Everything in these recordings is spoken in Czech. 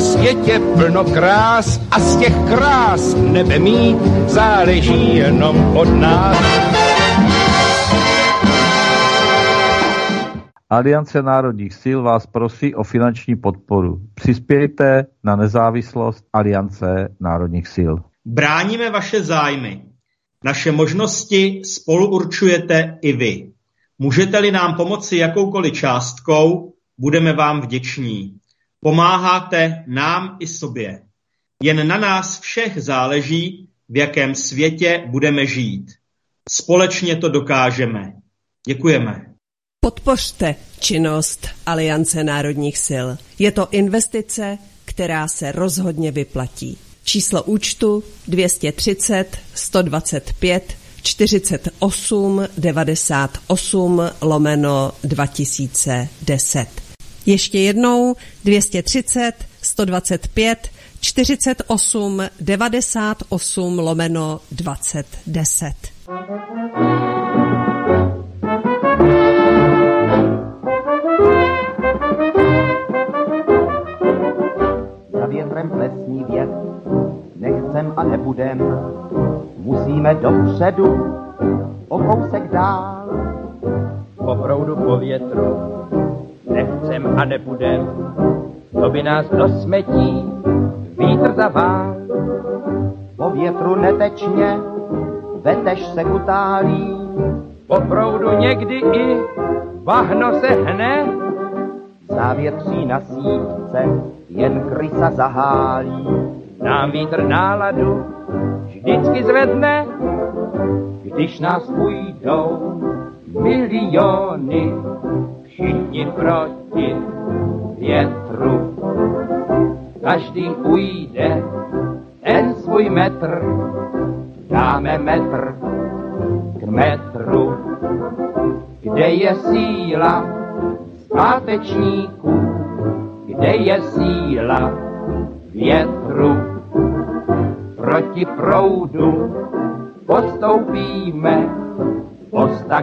na světě plno krás a z těch krás nebe mít záleží jenom od nás. Aliance národních sil vás prosí o finanční podporu. Přispějte na nezávislost Aliance národních sil. Bráníme vaše zájmy. Naše možnosti spolu určujete i vy. Můžete-li nám pomoci jakoukoliv částkou, budeme vám vděční. Pomáháte nám i sobě. Jen na nás všech záleží, v jakém světě budeme žít. Společně to dokážeme. Děkujeme. Podpořte činnost Aliance národních sil. Je to investice, která se rozhodně vyplatí. Číslo účtu 230 125 48 98 lomeno 2010. Ještě jednou 230 125 48 98 lomeno 2010. Za větrem plesní věc, nechcem a nebudem, musíme dopředu, o kousek dál. Po proudu, po větru, nechcem a nebudem, to by nás do smetí vítr zavál. Po větru netečně, veteš se kutálí, po proudu někdy i bahno se hne, závětří na sítce, jen krysa zahálí. Nám vítr náladu vždycky zvedne, když nás půjdou miliony, všichni proti větru. Každý ujde ten svůj metr, dáme metr k metru. Kde je síla zpátečníků, kde je síla větru. Proti proudu postoupíme o sta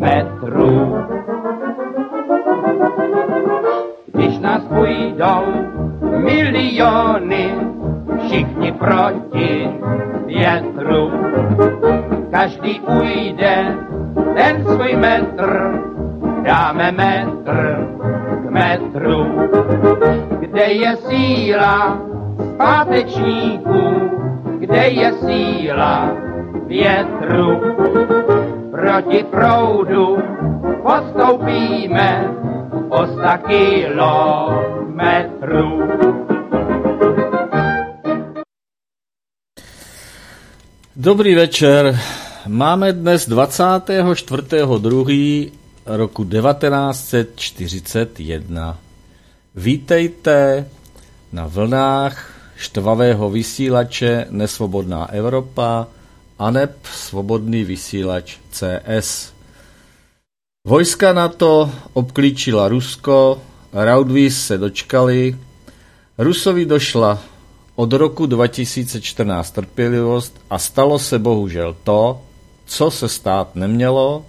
kilometrů. Když nás půjdou miliony, všichni proti větru. Každý ujde ten svůj metr, dáme metr k metru. Kde je síla zpátečníků, kde je síla větru. Proti proudu postoupíme o sta kilometrů. Dobrý večer. Máme dnes 24.2. roku 1941. Vítejte na vlnách štvavého vysílače Nesvobodná Evropa aneb Svobodný vysílač CS. Vojska na to obklíčila Rusko, Raudvis se dočkali, Rusovi došla od roku 2014 trpělivost a stalo se bohužel to, co se stát nemělo,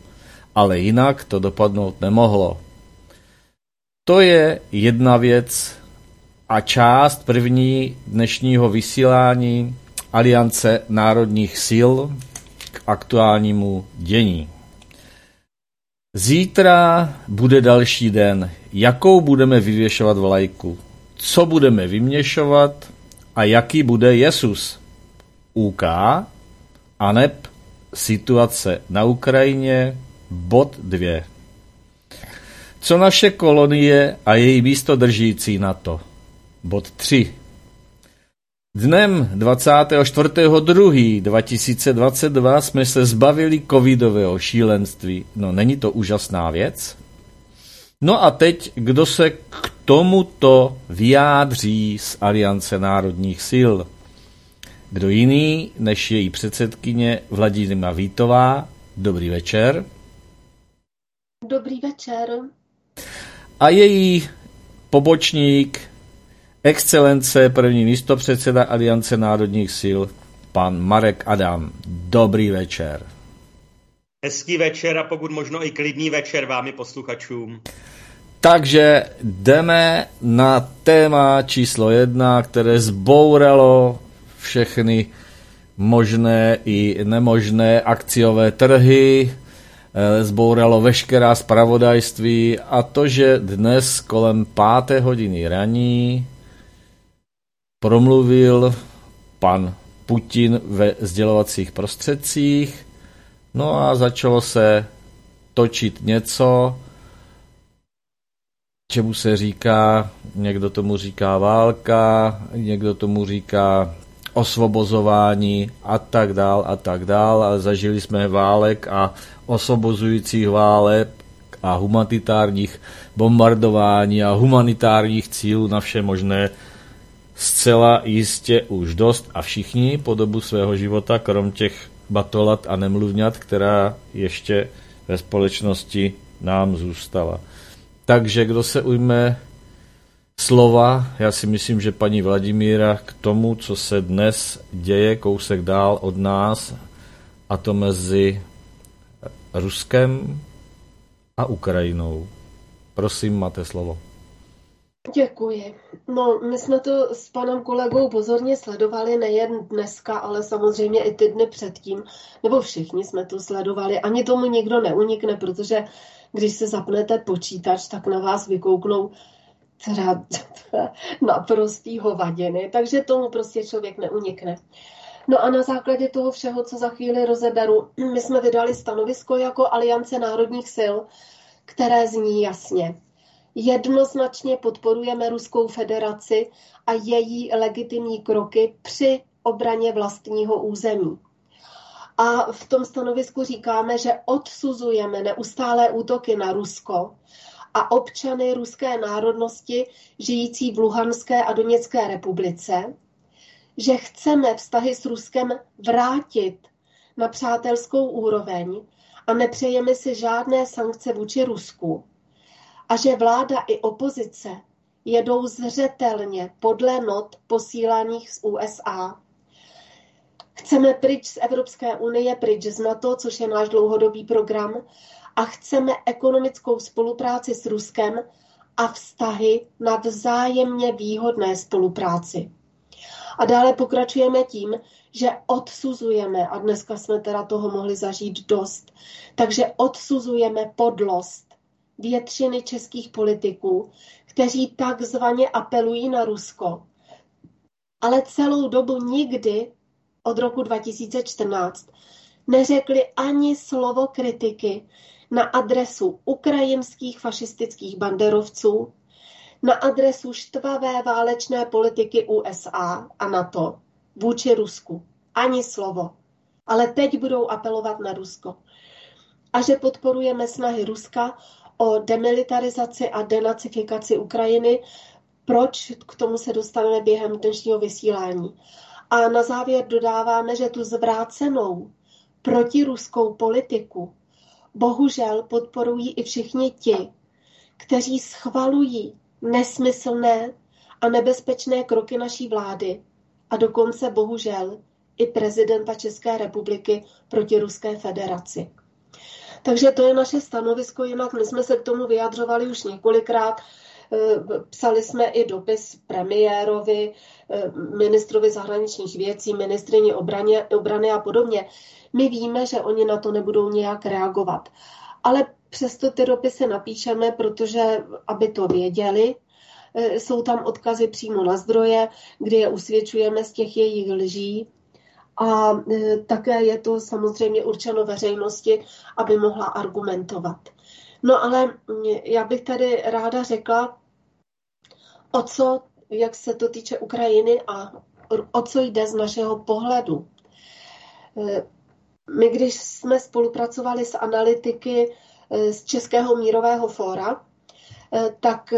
ale jinak to dopadnout nemohlo. To je jedna věc a část první dnešního vysílání Aliance národních sil k aktuálnímu dění. Zítra bude další den. Jakou budeme vyvěšovat vlajku? Co budeme vyměšovat? A jaký bude Jesus? UK? Aneb situace na Ukrajině? Bod 2. Co naše kolonie a její místo držící na to? Bod 3. Dnem 24.2.2022 jsme se zbavili covidového šílenství. No není to úžasná věc? No a teď, kdo se k tomuto vyjádří z Aliance národních sil? Kdo jiný než její předsedkyně Vladimíra Vítová? Dobrý večer. Dobrý večer. A její pobočník Excelence, první místopředseda Aliance národních sil, pan Marek Adam. Dobrý večer. Hezký večer a pokud možno i klidný večer vámi posluchačům. Takže jdeme na téma číslo jedna, které zbouralo všechny možné i nemožné akciové trhy, eh, zbouralo veškerá spravodajství a to, že dnes kolem páté hodiny raní promluvil pan Putin ve sdělovacích prostředcích, no a začalo se točit něco, čemu se říká, někdo tomu říká válka, někdo tomu říká osvobozování a tak dál a tak dál, ale zažili jsme válek a osvobozujících válek a humanitárních bombardování a humanitárních cílů na vše možné zcela jistě už dost a všichni po dobu svého života, krom těch batolat a nemluvňat, která ještě ve společnosti nám zůstala. Takže kdo se ujme slova, já si myslím, že paní Vladimíra k tomu, co se dnes děje kousek dál od nás, a to mezi Ruskem a Ukrajinou. Prosím, máte slovo. Děkuji. No, my jsme to s panem kolegou pozorně sledovali nejen dneska, ale samozřejmě i ty dny předtím, nebo všichni jsme to sledovali. Ani tomu nikdo neunikne, protože když se zapnete počítač, tak na vás vykouknou teda naprostý hovadiny, takže tomu prostě člověk neunikne. No a na základě toho všeho, co za chvíli rozeberu, my jsme vydali stanovisko jako Aliance národních sil, které zní jasně. Jednoznačně podporujeme Ruskou federaci a její legitimní kroky při obraně vlastního území. A v tom stanovisku říkáme, že odsuzujeme neustálé útoky na Rusko a občany ruské národnosti žijící v Luhanské a Doněcké republice, že chceme vztahy s Ruskem vrátit na přátelskou úroveň a nepřejeme si žádné sankce vůči Rusku a že vláda i opozice jedou zřetelně podle not posílaných z USA Chceme pryč z Evropské unie, pryč z NATO, což je náš dlouhodobý program, a chceme ekonomickou spolupráci s Ruskem a vztahy na vzájemně výhodné spolupráci. A dále pokračujeme tím, že odsuzujeme, a dneska jsme teda toho mohli zažít dost, takže odsuzujeme podlost většiny českých politiků, kteří takzvaně apelují na Rusko, ale celou dobu nikdy od roku 2014 neřekli ani slovo kritiky na adresu ukrajinských fašistických banderovců, na adresu štvavé válečné politiky USA a NATO vůči Rusku. Ani slovo. Ale teď budou apelovat na Rusko. A že podporujeme snahy Ruska o demilitarizaci a denacifikaci Ukrajiny, proč k tomu se dostaneme během dnešního vysílání. A na závěr dodáváme, že tu zvrácenou protiruskou politiku bohužel podporují i všichni ti, kteří schvalují nesmyslné a nebezpečné kroky naší vlády a dokonce bohužel i prezidenta České republiky proti Ruské federaci. Takže to je naše stanovisko, jinak my jsme se k tomu vyjadřovali už několikrát. Eh, psali jsme i dopis premiérovi, eh, ministrovi zahraničních věcí, ministrině obraně, obrany a podobně. My víme, že oni na to nebudou nějak reagovat. Ale přesto ty dopisy napíšeme, protože aby to věděli, eh, jsou tam odkazy přímo na zdroje, kde je usvědčujeme z těch jejich lží. A také je to samozřejmě určeno veřejnosti, aby mohla argumentovat. No ale mm, já bych tady ráda řekla, o co, jak se to týče Ukrajiny a o co jde z našeho pohledu. E, my, když jsme spolupracovali s analytiky e, z Českého mírového fóra, e, tak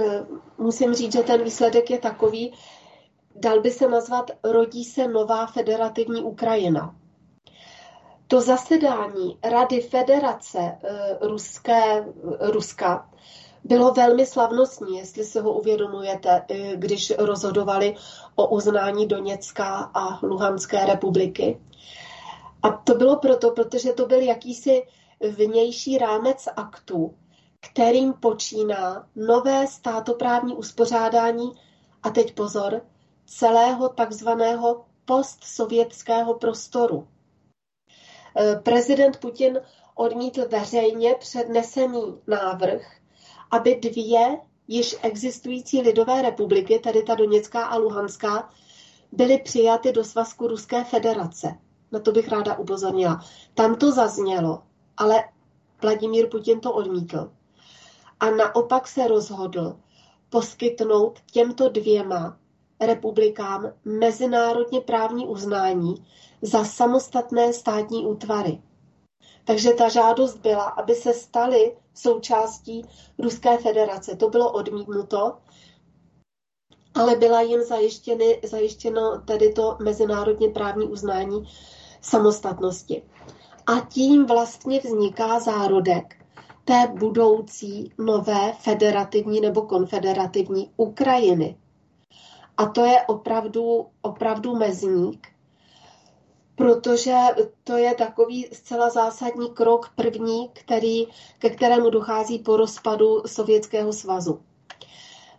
musím říct, že ten výsledek je takový, dal by se nazvat Rodí se nová federativní Ukrajina. To zasedání Rady Federace Ruské, Ruska bylo velmi slavnostní, jestli se ho uvědomujete, když rozhodovali o uznání Doněcka a Luhanské republiky. A to bylo proto, protože to byl jakýsi vnější rámec aktů, kterým počíná nové státoprávní uspořádání a teď pozor, celého takzvaného postsovětského prostoru. Eh, prezident Putin odmítl veřejně přednesený návrh, aby dvě již existující lidové republiky, tedy ta Doněcká a Luhanská, byly přijaty do svazku Ruské federace. Na to bych ráda upozornila. Tam to zaznělo, ale Vladimír Putin to odmítl. A naopak se rozhodl poskytnout těmto dvěma republikám mezinárodně právní uznání za samostatné státní útvary. Takže ta žádost byla, aby se staly součástí Ruské federace. To bylo odmítnuto, ale byla jim zajištěny, zajištěno tedy to mezinárodně právní uznání samostatnosti. A tím vlastně vzniká zárodek té budoucí nové federativní nebo konfederativní Ukrajiny. A to je opravdu, opravdu mezník, protože to je takový zcela zásadní krok první, který, ke kterému dochází po rozpadu Sovětského svazu.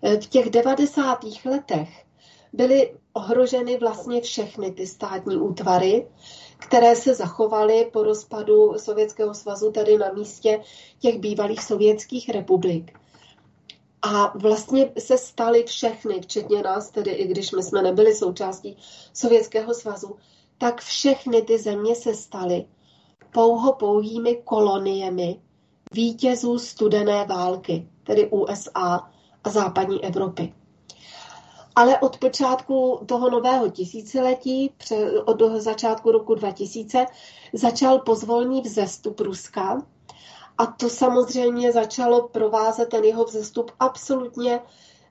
V těch 90. letech byly ohroženy vlastně všechny ty státní útvary, které se zachovaly po rozpadu Sovětského svazu, tedy na místě těch bývalých sovětských republik. A vlastně se staly všechny, včetně nás, tedy i když my jsme nebyli součástí Sovětského svazu, tak všechny ty země se staly pouho pouhými koloniemi vítězů studené války, tedy USA a západní Evropy. Ale od počátku toho nového tisíciletí, od začátku roku 2000, začal pozvolný vzestup Ruska a to samozřejmě začalo provázet ten jeho vzestup absolutně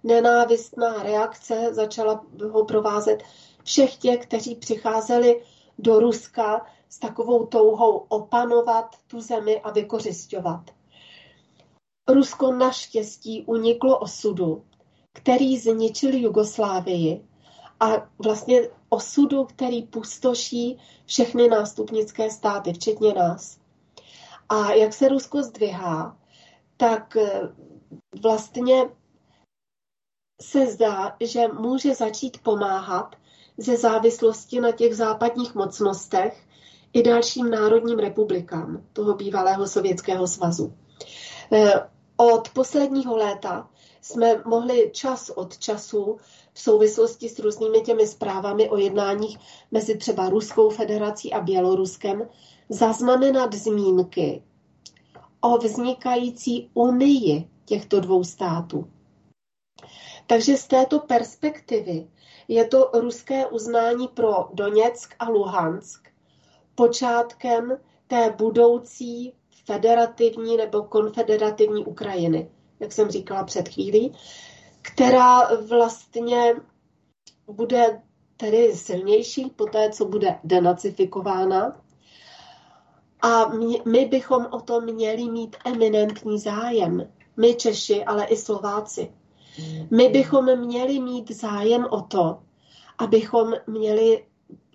nenávistná reakce, začala ho provázet všech těch, kteří přicházeli do Ruska s takovou touhou opanovat tu zemi a vykořišťovat. Rusko naštěstí uniklo osudu, který zničil Jugoslávii a vlastně osudu, který pustoší všechny nástupnické státy, včetně nás. A jak se Rusko zdvihá, tak eh, vlastně se zdá, že může začít pomáhat ze závislosti na těch západních mocnostech i dalším národním republikám toho bývalého Sovětského svazu. Eh, od posledního léta jsme mohli čas od času v souvislosti s různými těmi zprávami o jednáních mezi třeba Ruskou federací a Běloruskem zaznamenat zmínky o vznikající unii těchto dvou států. Takže z této perspektivy je to ruské uznání pro Doněck a Luhansk počátkem té budoucí federativní nebo konfederativní Ukrajiny, jak jsem říkala před chvílí, která vlastně bude tedy silnější po té, co bude denacifikována. A my bychom o to měli mít eminentní zájem. My Češi, ale i Slováci. My bychom měli mít zájem o to, abychom měli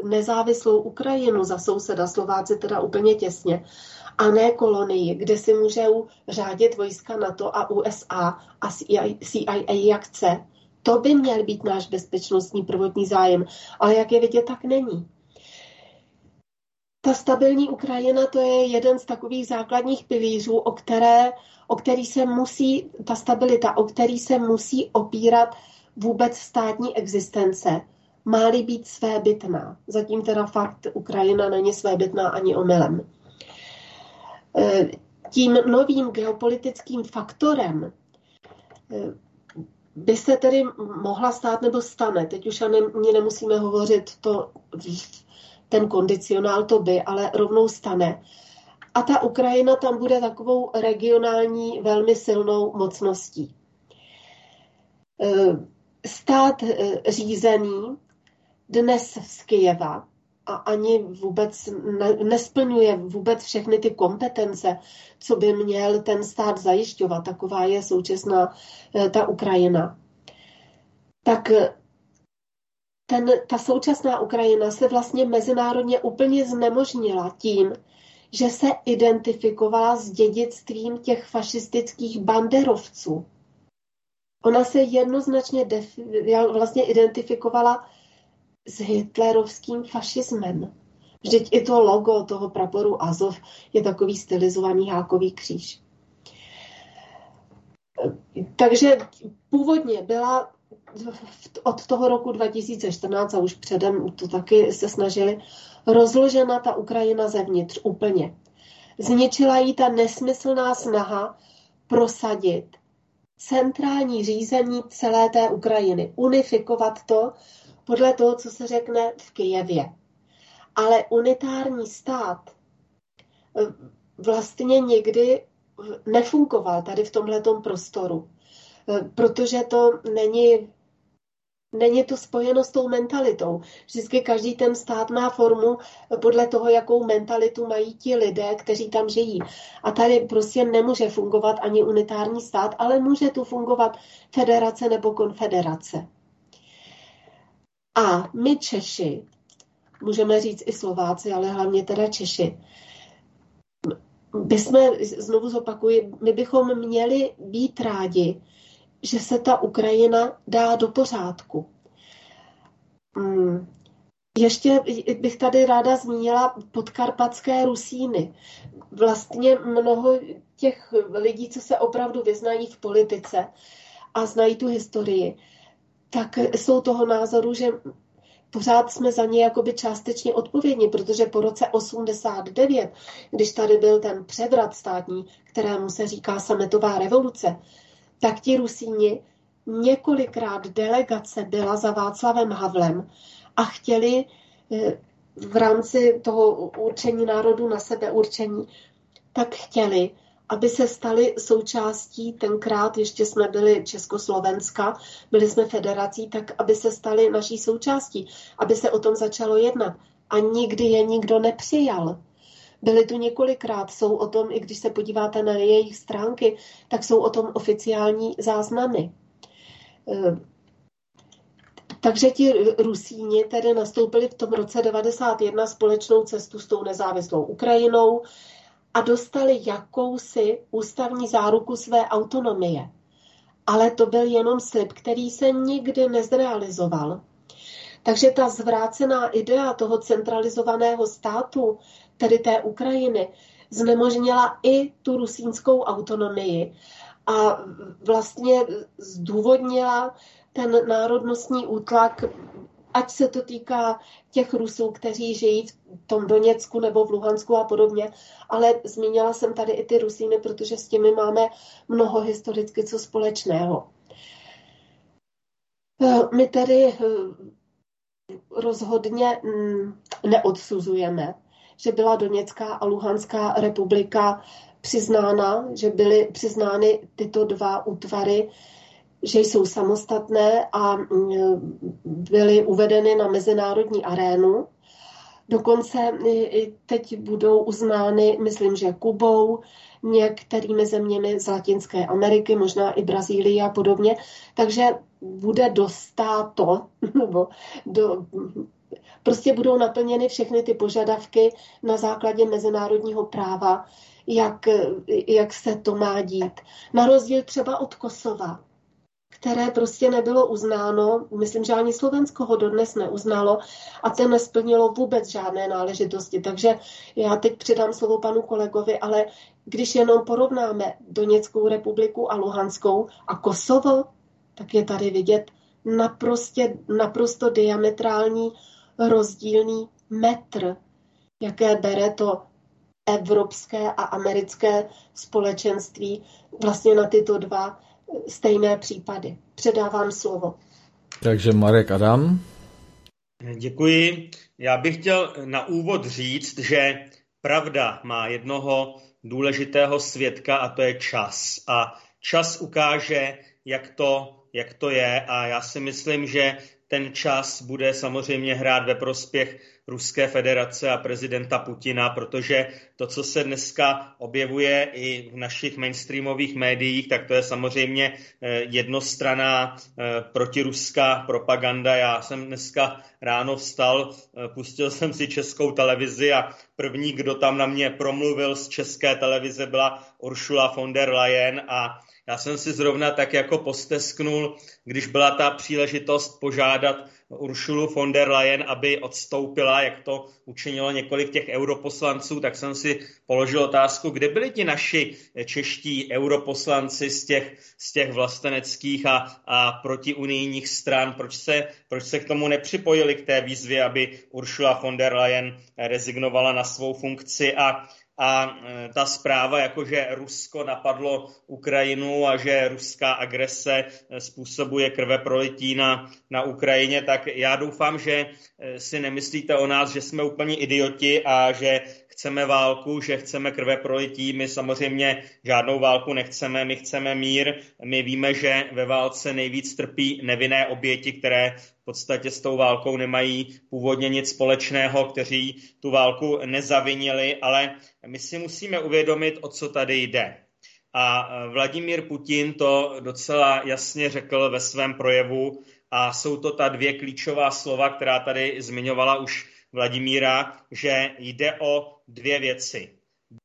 nezávislou Ukrajinu za souseda, Slováci teda úplně těsně, a ne kolonii, kde si můžou řádit vojska NATO a USA a CIA jak chce. To by měl být náš bezpečnostní prvotní zájem, ale jak je vidět, tak není. Ta stabilní Ukrajina to je jeden z takových základních pilířů, o, které, o který se musí, ta stabilita, o který se musí opírat vůbec státní existence, má-li být svébytná. Zatím teda fakt Ukrajina není svébytná ani omylem. E, tím novým geopolitickým faktorem e, by se tedy mohla stát nebo stane. Teď už ani nemusíme hovořit to, ten kondicionál to by, ale rovnou stane. A ta Ukrajina tam bude takovou regionální velmi silnou mocností. E, stát řízený dnes z Kyjeva a ani vůbec ne, nesplňuje vůbec všechny ty kompetence, co by měl ten stát zajišťovat. Taková je současná eh, ta Ukrajina. Tak eh, ten, ta současná Ukrajina se vlastně mezinárodně úplně znemožnila tím, že se identifikovala s dědictvím těch fašistických banderovců. Ona se jednoznačně vlastně identifikovala s hitlerovským fašismem. Vždyť i to logo toho praporu Azov je takový stylizovaný hákový kříž. Takže původně byla od toho roku 2014 a už předem to taky se snažili, rozložena ta Ukrajina zevnitř úplně. Zničila jí ta nesmyslná snaha prosadit centrální řízení celé té Ukrajiny, unifikovat to podle toho, co se řekne v Kijevě. Ale unitární stát eh, vlastně nikdy nefungoval tady v tomhletom prostoru, eh, protože to není Není to spojeno s tou mentalitou. Vždycky každý ten stát má formu podle toho, jakou mentalitu mají ti lidé, kteří tam žijí. A tady prostě nemůže fungovat ani unitární stát, ale může tu fungovat federace nebo konfederace. A my Češi, můžeme říct i Slováci, ale hlavně teda Češi, bychom, znovu zopakuji, my bychom měli být rádi, že se ta Ukrajina dá do pořádku. Hmm. Ještě bych tady ráda zmínila podkarpatské Rusíny. Vlastně mnoho těch lidí, co se opravdu vyznají v politice a znají tu historii, tak jsou toho názoru, že pořád jsme za ně jakoby částečně odpovědní, protože po roce 89, když tady byl ten převrat státní, kterému se říká sametová revoluce, tak ti Rusíni několikrát delegace byla za Václavem Havlem a chtěli eh, v rámci toho určení národu na sebe určení, tak chtěli, aby se stali součástí, tenkrát ještě jsme byli Československa, byli jsme federací, tak aby se stali naší součástí, aby se o tom začalo jednat. A nikdy je nikdo nepřijal. Byly tu několikrát, jsou o tom, i když se podíváte na jejich stránky, tak jsou o tom oficiální záznamy. Eh, takže ti Rusíni tedy nastoupili v tom roce 91 společnou cestu s tou nezávislou Ukrajinou a dostali jakousi ústavní záruku své autonomie. Ale to byl jenom slib, který se nikdy nezrealizoval. Takže ta zvrácená idea toho centralizovaného státu, tedy té Ukrajiny, znemožnila i tu rusínskou autonomii a vlastně zdůvodnila ten národnostní útlak, ať se to týká těch Rusů, kteří žijí v tom Doněcku nebo v Luhansku a podobně, ale zmínila jsem tady i ty Rusíny, protože s těmi máme mnoho historicky co společného. My tedy rozhodně mm, neodsuzujeme, že byla Doněcká a Luhanská republika přiznána, že byly přiznány tyto dva útvary, že jsou samostatné a mm, byly uvedeny na mezinárodní arénu. Dokonce i teď budou uznány, myslím, že Kubou, některými zeměmi z Latinské Ameriky, možná i Brazílie a podobně. Takže bude dostáto, nebo do, prostě budou naplněny všechny ty požadavky na základě mezinárodního práva, jak, jak se to má dít. Na rozdíl třeba od Kosova, které prostě nebylo uznáno, myslím, že ani Slovensko ho dodnes neuznalo a ten nesplnilo vůbec žádné náležitosti. Takže já teď předám slovo panu kolegovi, ale když jenom porovnáme Doněckou republiku a Luhanskou a Kosovo, tak je tady vidět naprostě, naprosto diametrální rozdílný metr, jaké bere to evropské a americké společenství vlastně na tyto dva stejné případy. Předávám slovo. Takže Marek Adam. Děkuji. Já bych chtěl na úvod říct, že pravda má jednoho důležitého svědka a to je čas. A čas ukáže, jak to, jak to je a já si myslím, že ten čas bude samozřejmě hrát ve prospěch Ruské federace a prezidenta Putina, protože to, co se dneska objevuje i v našich mainstreamových médiích, tak to je samozřejmě eh, jednostraná eh, protiruská propaganda. Já jsem dneska ráno vstal, eh, pustil jsem si českou televizi a první, kdo tam na mě promluvil z české televize, byla Ursula von der Leyen a já jsem si zrovna tak jako postesknul, když byla ta příležitost požádat Uršulu von der Leyen, aby odstoupila, jak to učinilo několik těch europoslanců, tak jsem si položil otázku, kde byli ti naši čeští europoslanci z těch, z těch vlasteneckých a, a protiunijních stran, proč se, proč se k tomu nepřipojili k té výzvě, aby Uršula von der Leyen rezignovala na svou funkci a a e, ta zpráva, jako že Rusko napadlo Ukrajinu a že ruská agrese e, způsobuje krve prolití na, na Ukrajině, tak já doufám, že e, si nemyslíte o nás, že jsme úplně idioti a že chceme válku, že chceme krve prolití. My samozřejmě žádnou válku nechceme, my chceme mír. My víme, že ve válce nejvíc trpí nevinné oběti, které v podstatě s tou válkou nemají původně nic společného, kteří tu válku nezavinili, ale my si musíme uvědomit, o co tady jde. A Vladimír Putin to docela jasně řekl ve svém projevu a jsou to ta dvě klíčová slova, která tady zmiňovala už Vladimíra, že jde o dvě věci.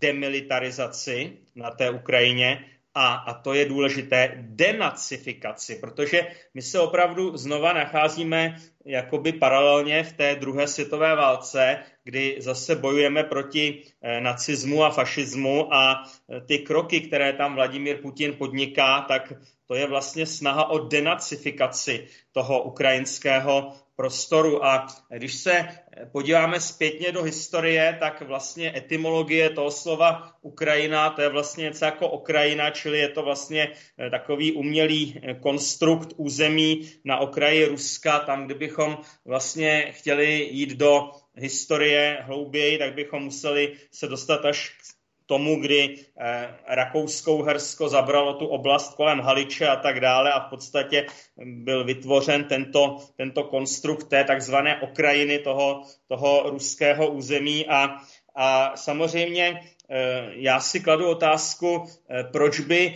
Demilitarizaci na té Ukrajině a, a to je důležité, denacifikaci, protože my se opravdu znova nacházíme jakoby paralelně v té druhé světové válce, kdy zase bojujeme proti eh, nacismu a fašismu a eh, ty kroky, které tam Vladimír Putin podniká, tak to je vlastně snaha o denacifikaci toho ukrajinského prostoru. A když se podíváme zpětně do historie, tak vlastně etymologie toho slova Ukrajina, to je vlastně něco jako okrajina, čili je to vlastně eh, takový umělý eh, konstrukt území na okraji Ruska, tam, kdybychom vlastně chtěli jít do historie hlouběji, tak bychom museli se dostat až tomu, kdy eh, Rakousko-Hersko zabralo tu oblast kolem Haliče a tak dále a v podstatě byl vytvořen tento, tento konstrukt té takzvané okrajiny toho, toho ruského území a, a samozřejmě eh, já si kladu otázku, eh, proč by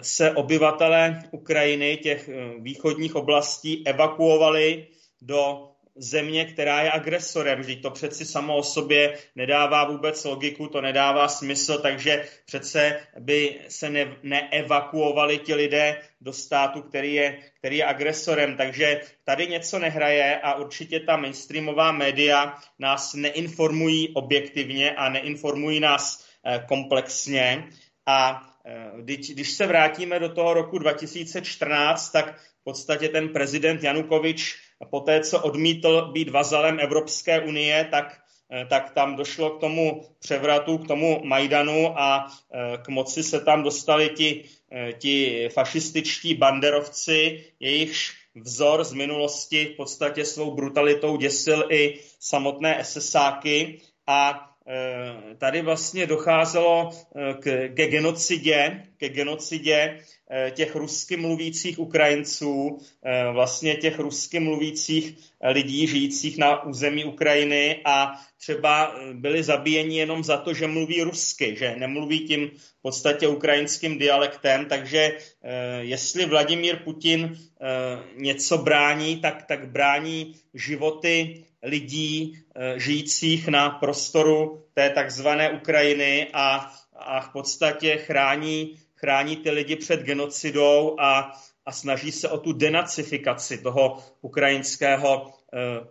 se obyvatelé Ukrajiny, těch východních oblastí, evakuovali do země, která je agresorem. Vždyť to přeci samo o sobě nedává vůbec logiku, to nedává smysl, takže přece by se ne, neevakuovali ti lidé do státu, který je, který je agresorem. Takže tady něco nehraje a určitě ta mainstreamová média nás neinformují objektivně a neinformují nás eh, komplexně. A eh, když, když se vrátíme do toho roku 2014, tak v podstatě ten prezident Janukovič poté, co odmítl být vazalem Evropské unie, tak eh, tak tam došlo k tomu převratu, k tomu Majdanu a eh, k moci se tam dostali ti, eh, ti fašističtí banderovci, jejichž vzor z minulosti v podstatě svou brutalitou děsil i samotné SSáky a tady vlastně docházelo k, ke genocidě, ke genocidě Eh, těch rusky mluvících Ukrajinců, eh, vlastně těch rusky mluvících lidí žijících na území Ukrajiny a třeba eh, byli zabíjeni jenom za to, že mluví rusky, že nemluví tím v podstatě ukrajinským dialektem, takže jestli Vladimír Putin něco brání, tak, tak brání životy lidí žijících na prostoru té takzvané Ukrajiny a, a v podstatě chrání chrání ty lidi před genocidou a, a snaží se o tu denacifikaci toho ukrajinského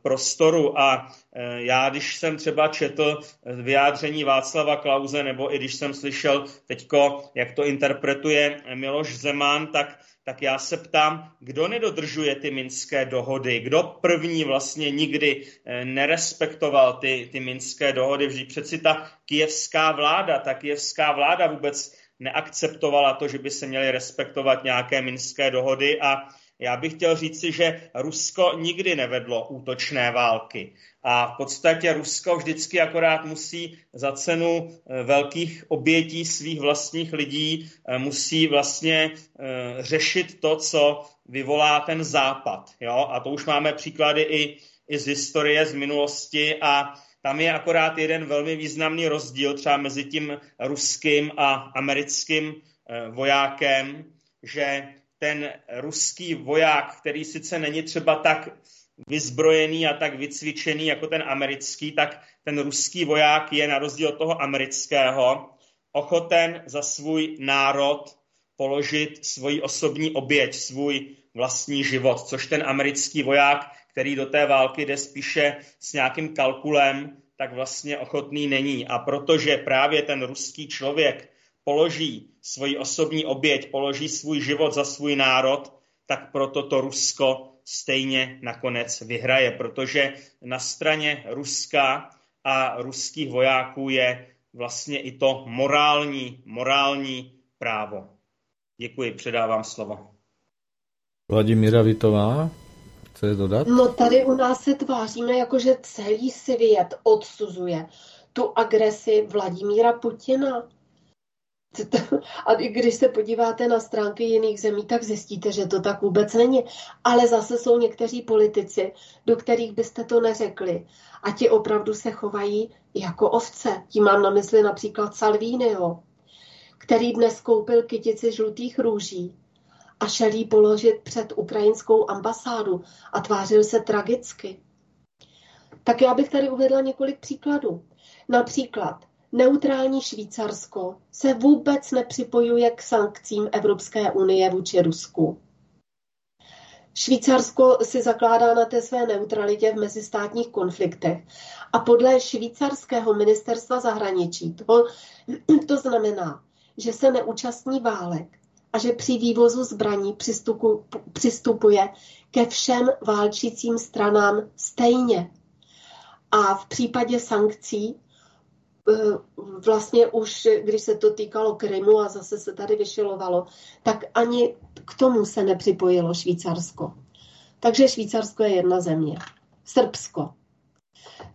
prostoru. A e, já, když jsem třeba četl vyjádření Václava Klauze, nebo i když jsem slyšel teďko, jak to interpretuje Miloš Zeman, tak tak já se ptám, kdo nedodržuje ty minské dohody, kdo první vlastně nikdy nerespektoval ty, ty minské dohody. Vždyť přeci ta kijevská vláda, ta kijevská vláda vůbec neakceptovala to, že by se měly respektovat nějaké minské dohody a Já bych chtěl říci, že Rusko nikdy nevedlo útočné války. A v podstatě Rusko vždycky akorát musí za cenu eh, velkých obětí svých vlastních lidí, eh, musí vlastně eh, řešit to, co vyvolá ten západ. Jo? A to už máme příklady i, i z historie, z minulosti a tam je akorát jeden velmi významný rozdíl třeba mezi tím ruským a americkým vojákem, že ten ruský voják, který sice není třeba tak vyzbrojený a tak vycvičený jako ten americký, tak ten ruský voják je na rozdíl od toho amerického ochoten za svůj národ položit svoji osobní oběť, svůj vlastní život, což ten americký voják, který do té války jde spíše s nějakým kalkulem, tak vlastně ochotný není. A protože právě ten ruský člověk položí svoji osobní oběť, položí svůj život za svůj národ, tak proto to Rusko stejně nakonec vyhraje, protože na straně Ruska a ruských vojáků je vlastně i to morální, morální právo. Děkuji, předávám slovo. Vladimíra Vitová, chce dodat? No tady u nás se tváříme jako, že celý svět odsuzuje tu agresi Vladimíra Putina. A když se podíváte na stránky jiných zemí, tak zjistíte, že to tak vůbec není. Ale zase jsou někteří politici, do kterých byste to neřekli. A ti opravdu se chovají jako ovce. Tím mám na mysli například Salviniho, který dnes koupil kytici žlutých růží a šel jí položit před ukrajinskou ambasádu a tvářil se tragicky. Tak já bych tady uvedla několik příkladů. Například Neutrální Švýcarsko se vůbec nepřipojuje k sankcím Evropské unie vůči Rusku. Švýcarsko si zakládá na té své neutralitě v mezistátních konfliktech a podle švýcarského ministerstva zahraničí to, to znamená, že se neúčastní válek a že při vývozu zbraní přistupuje ke všem válčícím stranám stejně. A v případě sankcí vlastně už, když se to týkalo Krymu a zase se tady vyšilovalo, tak ani k tomu se nepřipojilo Švýcarsko. Takže Švýcarsko je jedna země. Srbsko.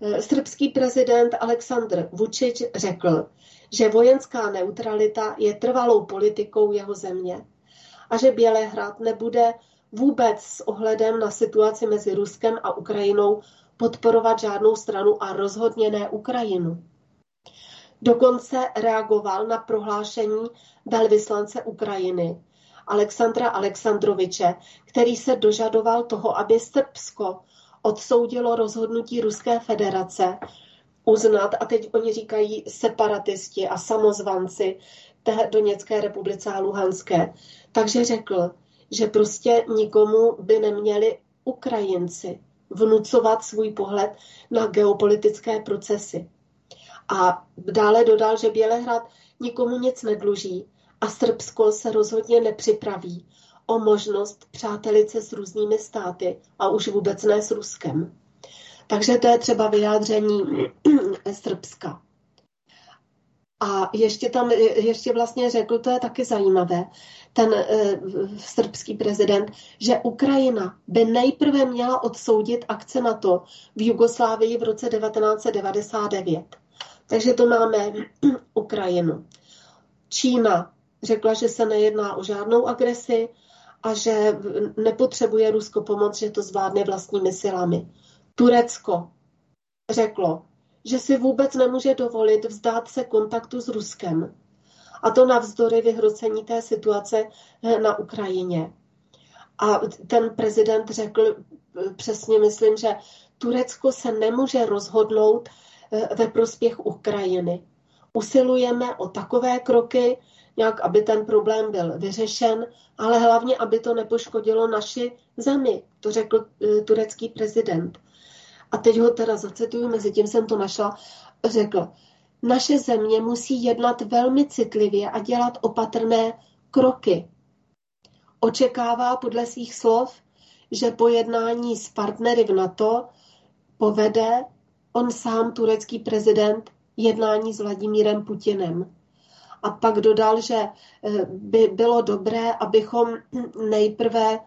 Eh, srbský prezident Aleksandr Vučić řekl, že vojenská neutralita je trvalou politikou jeho země a že Bělehrad nebude vůbec s ohledem na situaci mezi Ruskem a Ukrajinou podporovat žádnou stranu a rozhodně ne Ukrajinu. Dokonce reagoval na prohlášení velvyslance Ukrajiny Alexandra Alexandroviče, který se dožadoval toho, aby Srbsko odsoudilo rozhodnutí Ruské federace uznat, a teď oni říkají separatisti a samozvanci té Doněcké republice a Luhanské. Takže řekl, že prostě nikomu by neměli Ukrajinci vnucovat svůj pohled na geopolitické procesy. A dále dodal, že Bělehrad nikomu nic nedluží a Srbsko se rozhodně nepřipraví o možnost přátelit se s různými státy a už vůbec ne s Ruskem. Takže to je třeba vyjádření Srbska. A ještě tam, ještě vlastně řekl, to je taky zajímavé, ten e, srbský prezident, že Ukrajina by nejprve měla odsoudit akce NATO v Jugoslávii v roce 1999. Takže to máme Ukrajinu. Čína řekla, že se nejedná o žádnou agresi a že nepotřebuje Rusko pomoc, že to zvládne vlastními silami. Turecko řeklo, že si vůbec nemůže dovolit vzdát se kontaktu s Ruskem. A to navzdory vyhrocení té situace na Ukrajině. A ten prezident řekl přesně, myslím, že Turecko se nemůže rozhodnout Eh, ve prospěch Ukrajiny. Usilujeme o takové kroky, nějak, aby ten problém byl vyřešen, ale hlavně, aby to nepoškodilo naši zemi, to řekl eh, turecký prezident. A teď ho teda zacituju, mezi tím jsem to našla, řekl, naše země musí jednat velmi citlivě a dělat opatrné kroky. Očekává podle svých slov, že pojednání s partnery v NATO povede on sám, turecký prezident, jednání s Vladimírem Putinem. A pak dodal, že eh, by bylo dobré, abychom nejprve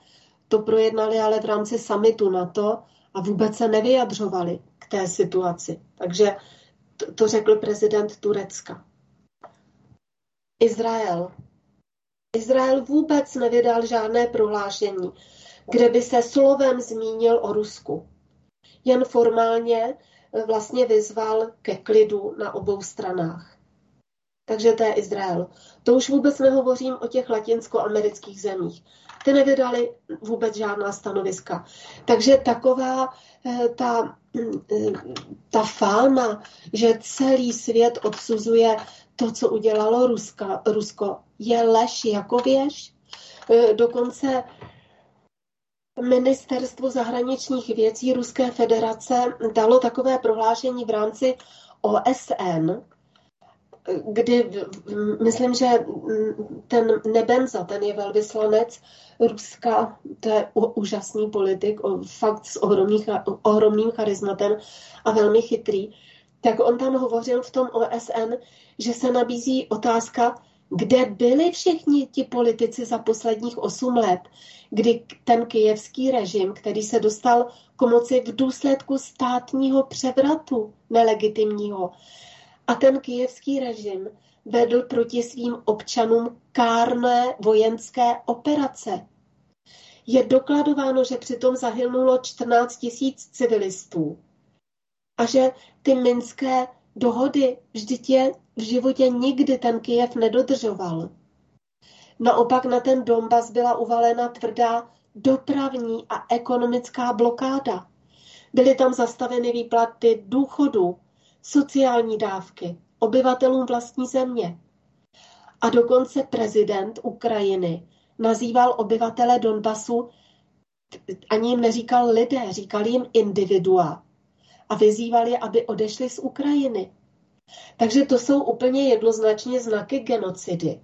to projednali ale v rámci samitu NATO a vůbec se nevyjadřovali k té situaci. Takže to, to řekl prezident Turecka. Izrael. Izrael vůbec nevydal žádné prohlášení, kde by se slovem zmínil o Rusku. Jen formálně vlastně vyzval ke klidu na obou stranách. Takže to je Izrael. To už vůbec nehovořím o těch latinskoamerických zemích. Ty nevydali vůbec žádná stanoviska. Takže taková eh, ta, eh, ta fáma, že celý svět odsuzuje to, co udělalo Ruska, Rusko, je lež jako věž. E, dokonce Ministerstvo zahraničních věcí Ruské federace dalo takové prohlášení v rámci OSN, kdy myslím, že ten Nebenza, ten je velvyslanec Ruska, to je úžasný politik, fakt s ohromný, ohromným charizmatem a velmi chytrý, tak on tam hovořil v tom OSN, že se nabízí otázka, kde byli všichni ti politici za posledních osm let, kdy ten kijevský režim, který se dostal k moci v důsledku státního převratu nelegitimního, a ten kijevský režim vedl proti svým občanům kárné vojenské operace. Je dokladováno, že přitom zahynulo 14 tisíc civilistů a že ty minské dohody vždyť je v životě nikdy ten Kyjev nedodržoval. Naopak na ten Donbas byla uvalena tvrdá dopravní a ekonomická blokáda. Byly tam zastaveny výplaty důchodu, sociální dávky obyvatelům vlastní země. A dokonce prezident Ukrajiny nazýval obyvatele Donbasu, ani jim neříkal lidé, říkal jim individua a vyzýval je, aby odešli z Ukrajiny. Takže to jsou úplně jednoznačně znaky genocidy.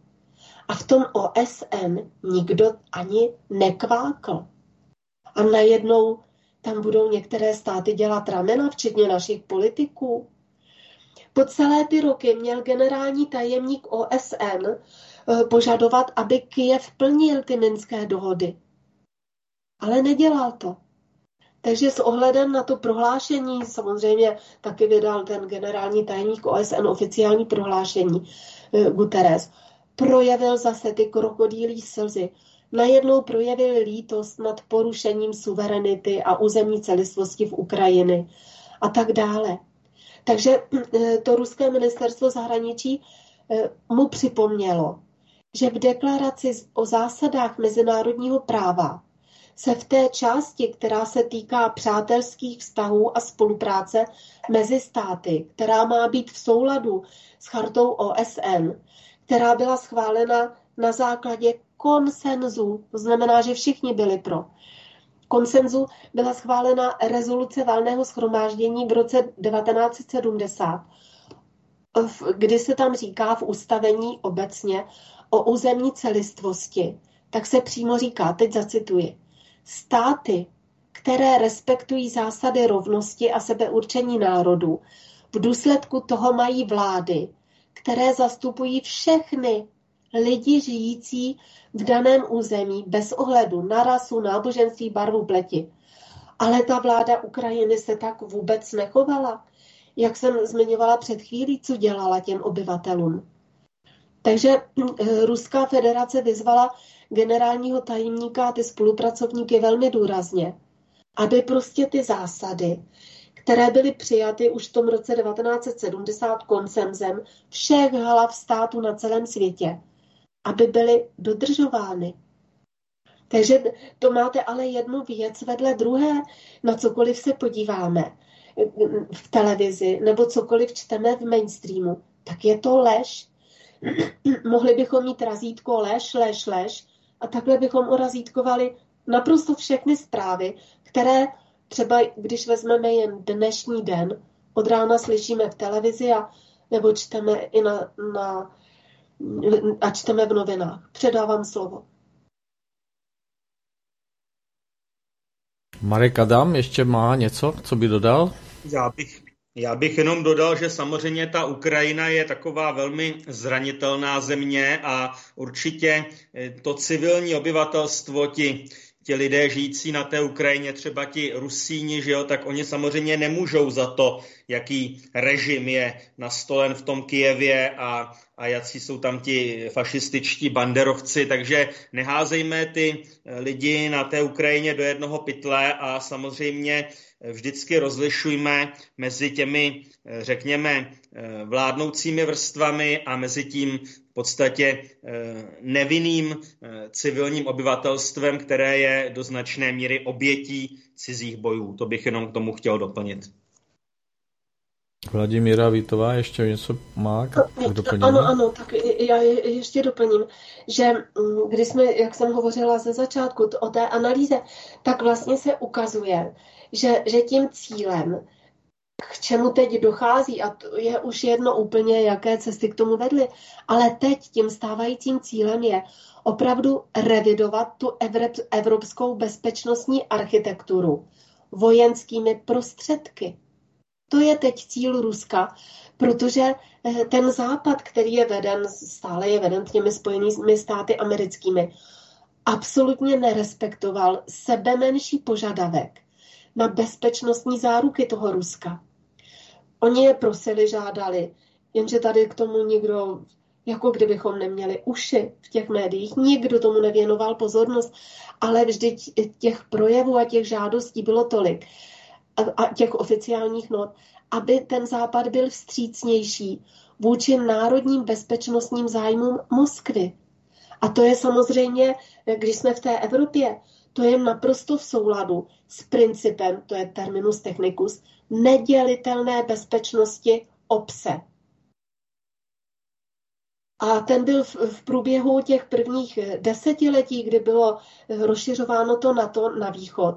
A v tom OSN nikdo ani nekvákl. A najednou tam budou některé státy dělat ramena, včetně našich politiků. Po celé ty roky měl generální tajemník OSN eh, požadovat, aby Kyjev plnil ty minské dohody. Ale nedělal to. Takže s ohledem na to prohlášení, samozřejmě taky vydal ten generální tajemník OSN oficiální prohlášení eh, Guterres, projevil zase ty krokodýlí slzy. Najednou projevil lítost nad porušením suverenity a územní celistvosti v Ukrajiny a tak dále. Takže eh, to ruské ministerstvo zahraničí eh, mu připomnělo, že v deklaraci o zásadách mezinárodního práva se v té části, která se týká přátelských vztahů a spolupráce mezi státy, která má být v souladu s chartou OSN, která byla schválena na základě konsenzu, to znamená, že všichni byli pro. Konsenzu byla schválena rezoluce válného schromáždění v roce 1970, kdy se tam říká v ustavení obecně o územní celistvosti, tak se přímo říká, teď zacituji, Státy, které respektují zásady rovnosti a sebeurčení národů, v důsledku toho mají vlády, které zastupují všechny lidi žijící v daném území bez ohledu na rasu, náboženství, barvu pleti. Ale ta vláda Ukrajiny se tak vůbec nechovala. Jak jsem zmiňovala před chvílí, co dělala těm obyvatelům. Takže eh, Ruská federace vyzvala generálního tajemníka a ty spolupracovníky velmi důrazně, aby prostě ty zásady, které byly přijaty už v tom roce 1970 konsenzem všech hlav států na celém světě, aby byly dodržovány. Takže to máte ale jednu věc vedle druhé, na cokoliv se podíváme v televizi nebo cokoliv čteme v mainstreamu, tak je to lež. Mohli bychom mít razítko lež, lež, lež a takhle bychom orazítkovali naprosto všechny zprávy, které třeba, když vezmeme jen dnešní den, od rána slyšíme v televizi a nebo čteme i na, na a čteme v novinách. Předávám slovo. Marek Adam ještě má něco, co by dodal? Já bych já bych jenom dodal, že samozřejmě ta Ukrajina je taková velmi zranitelná země a určitě eh, to civilní obyvatelstvo, ti, ti lidé žijící na té Ukrajině, třeba ti Rusíni, že jo, tak oni samozřejmě nemůžou za to, jaký režim je nastolen v tom Kijevě a, a jaký jsou tam ti fašističtí banderovci, takže neházejme ty lidi na té Ukrajině do jednoho pytle a samozřejmě vždycky rozlišujme mezi těmi, řekněme, vládnoucími vrstvami a mezi tím v podstatě nevinným civilním obyvatelstvem, které je do značné míry obětí cizích bojů. To bych jenom k tomu chtěl doplnit. Vladimíra Vítová ještě něco má k doplnění? Ano, ano, tak já ještě doplním, že mm, když jsme, jak jsem hovořila ze začátku o té analýze, tak vlastně se ukazuje, že, že tím cílem, k čemu teď dochází, a to je už jedno úplně, jaké cesty k tomu vedly, ale teď tím stávajícím cílem je opravdu revidovat tu evropskou bezpečnostní architekturu vojenskými prostředky. To je teď cíl Ruska, protože eh, ten západ, který je veden, stále je veden těmi spojenými státy americkými, absolutně nerespektoval sebe menší požadavek na bezpečnostní záruky toho Ruska. Oni je prosili, žádali, jenže tady k tomu nikdo, jako kdybychom neměli uši v těch médiích, nikdo tomu nevěnoval pozornost, ale vždyť těch projevů a těch žádostí bylo tolik a těch oficiálních not, aby ten západ byl vstřícnější vůči národním bezpečnostním zájmům Moskvy. A to je samozřejmě, když jsme v té Evropě, to je naprosto v souladu s principem, to je terminus technicus, nedělitelné bezpečnosti obse. A ten byl v, v průběhu těch prvních desetiletí, kdy bylo rozšiřováno to NATO na východ,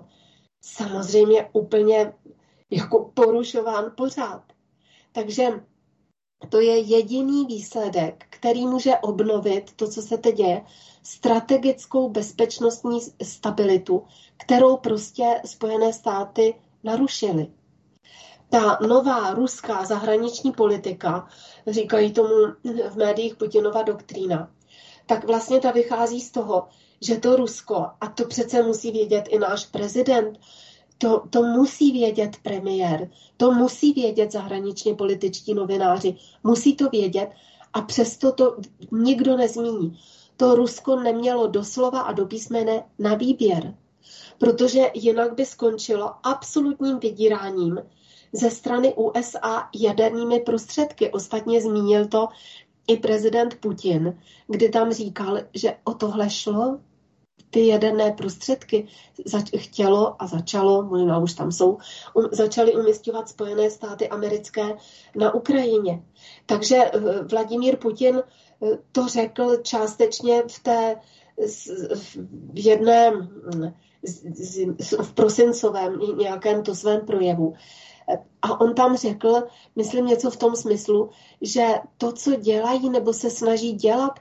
samozřejmě úplně jako porušován pořád. Takže to je jediný výsledek, který může obnovit to, co se teď děje, strategickou bezpečnostní stabilitu, kterou prostě Spojené státy narušily. Ta nová ruská zahraniční politika, říkají tomu v médiích Putinova doktrína, tak vlastně ta vychází z toho, že to Rusko, a to přece musí vědět i náš prezident, to, to musí vědět premiér, to musí vědět zahraničně političtí novináři, musí to vědět a přesto to nikdo nezmíní. To Rusko nemělo doslova a do písmene na výběr, protože jinak by skončilo absolutním vydíráním ze strany USA jadernými prostředky. Ostatně zmínil to i prezident Putin, kdy tam říkal, že o tohle šlo, ty jaderné prostředky zač- chtělo a začalo, možná už tam jsou, um, začaly umistovat Spojené státy americké na Ukrajině. Takže uh, Vladimír Putin uh, to řekl částečně v té v jedné v prosincovém nějakém to svém projevu. A on tam řekl, myslím něco v tom smyslu, že to, co dělají nebo se snaží dělat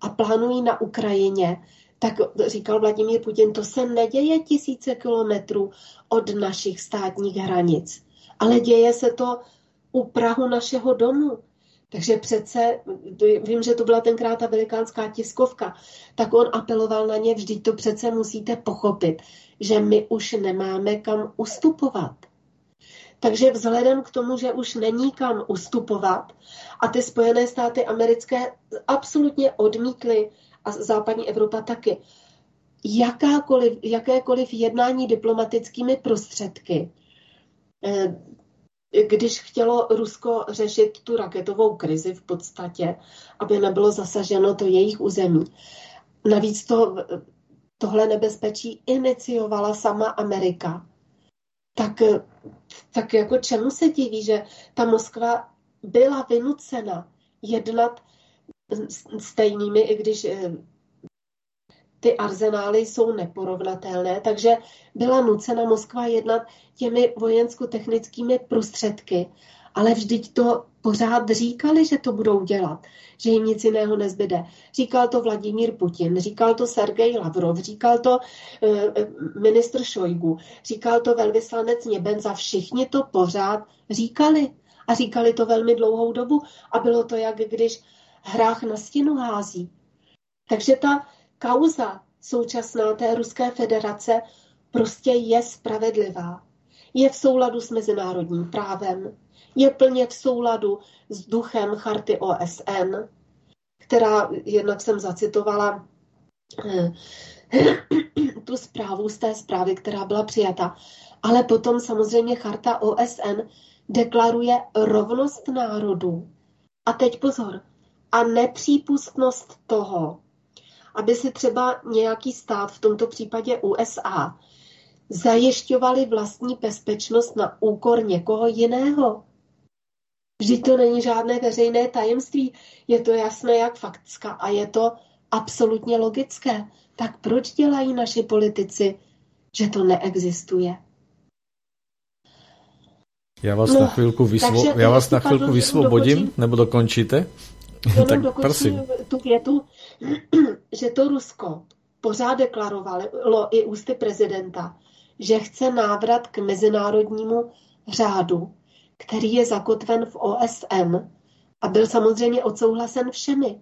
a plánují na Ukrajině, tak říkal Vladimír Putin, to se neděje tisíce kilometrů od našich státních hranic, ale děje se to u Prahu našeho domu. Takže přece, vím, že to byla tenkrát ta velikánská tiskovka, tak on apeloval na ně, vždyť to přece musíte pochopit, že my už nemáme kam ustupovat. Takže vzhledem k tomu, že už není kam ustupovat a ty Spojené státy americké absolutně odmítly a západní Evropa taky. Jakákoliv, jakékoliv jednání diplomatickými prostředky, eh, když chtělo Rusko řešit tu raketovou krizi v podstatě, aby nebylo zasaženo to jejich území. Navíc to, tohle nebezpečí iniciovala sama Amerika. Tak, tak jako čemu se diví, že ta Moskva byla vynucena jednat stejnými, i když eh, ty arzenály jsou neporovnatelné, takže byla nucena Moskva jednat těmi vojensko-technickými prostředky, ale vždyť to pořád říkali, že to budou dělat, že jim nic jiného nezbyde. Říkal to Vladimír Putin, říkal to Sergej Lavrov, říkal to e, ministr Šojgu, říkal to velvyslanec Něbenza, všichni to pořád říkali. A říkali to velmi dlouhou dobu a bylo to, jak když hrách na stěnu hází. Takže ta kauza současná té Ruské federace prostě je spravedlivá. Je v souladu s mezinárodním právem, je plně v souladu s duchem charty OSN, která, jednak jsem zacitovala eh, tu zprávu z té zprávy, která byla přijata, ale potom samozřejmě charta OSN deklaruje rovnost národů. A teď pozor, a nepřípustnost toho, aby si třeba nějaký stát, v tomto případě USA, zajišťovali vlastní bezpečnost na úkor někoho jiného. Vždyť to není žádné veřejné tajemství, je to jasné jak faktická a je to absolutně logické. Tak proč dělají naši politici, že to neexistuje? Já vás no, na chvilku, vysvo- já vás na chvilku vysvobodím, nebo dokončíte? Tak prosím. tu větu, že to Rusko pořád deklarovalo i ústy prezidenta, že chce návrat k mezinárodnímu řádu, který je zakotven v OSN a byl samozřejmě odsouhlasen všemi.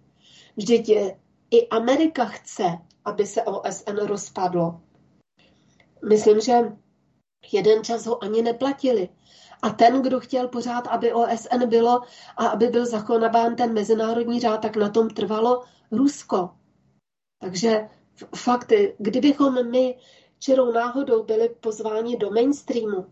Vždyť je, i Amerika chce, aby se OSN rozpadlo. Myslím, že jeden čas ho ani neplatili. A ten, kdo chtěl pořád, aby OSN bylo a aby byl zachován ten mezinárodní řád, tak na tom trvalo Rusko. Takže fakt, kdybychom my čirou náhodou byli pozváni do mainstreamu,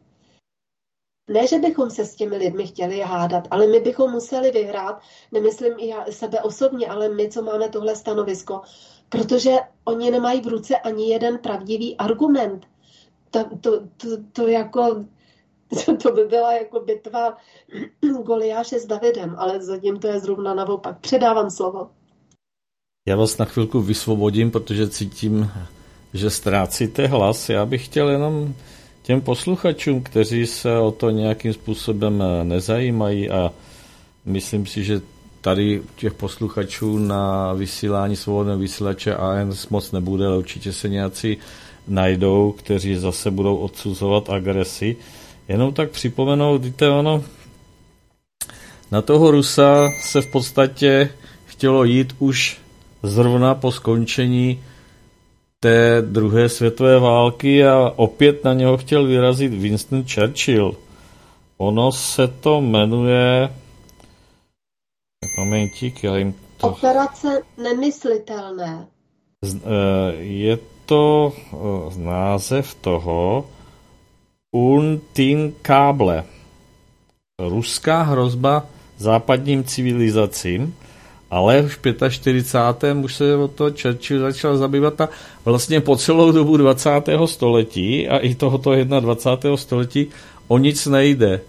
ne, že bychom se s těmi lidmi chtěli hádat, ale my bychom museli vyhrát, nemyslím i já sebe osobně, ale my, co máme tohle stanovisko, protože oni nemají v ruce ani jeden pravdivý argument. To, to, to, to jako to by byla jako bitva Goliáše s Davidem, ale zatím to je zrovna naopak. Předávám slovo. Já vás na chvilku vysvobodím, protože cítím, že ztrácíte hlas. Já bych chtěl jenom těm posluchačům, kteří se o to nějakým způsobem nezajímají a myslím si, že tady těch posluchačů na vysílání svobodného vysílače AN moc nebude, ale určitě se nějací najdou, kteří zase budou odsuzovat agresi. Jenom tak připomenout, víte, ono, na toho Rusa se v podstatě chtělo jít už zrovna po skončení té druhé světové války a opět na něho chtěl vyrazit Winston Churchill. Ono se to jmenuje... Momentík, já jim to... Operace nemyslitelné. Eh, je to eh, název toho, Untinkable. Ruská hrozba západním civilizacím, ale už v 45. už se o to Churchill začal zabývat a vlastně po celou dobu 20. století a i tohoto 21. století o nic nejde.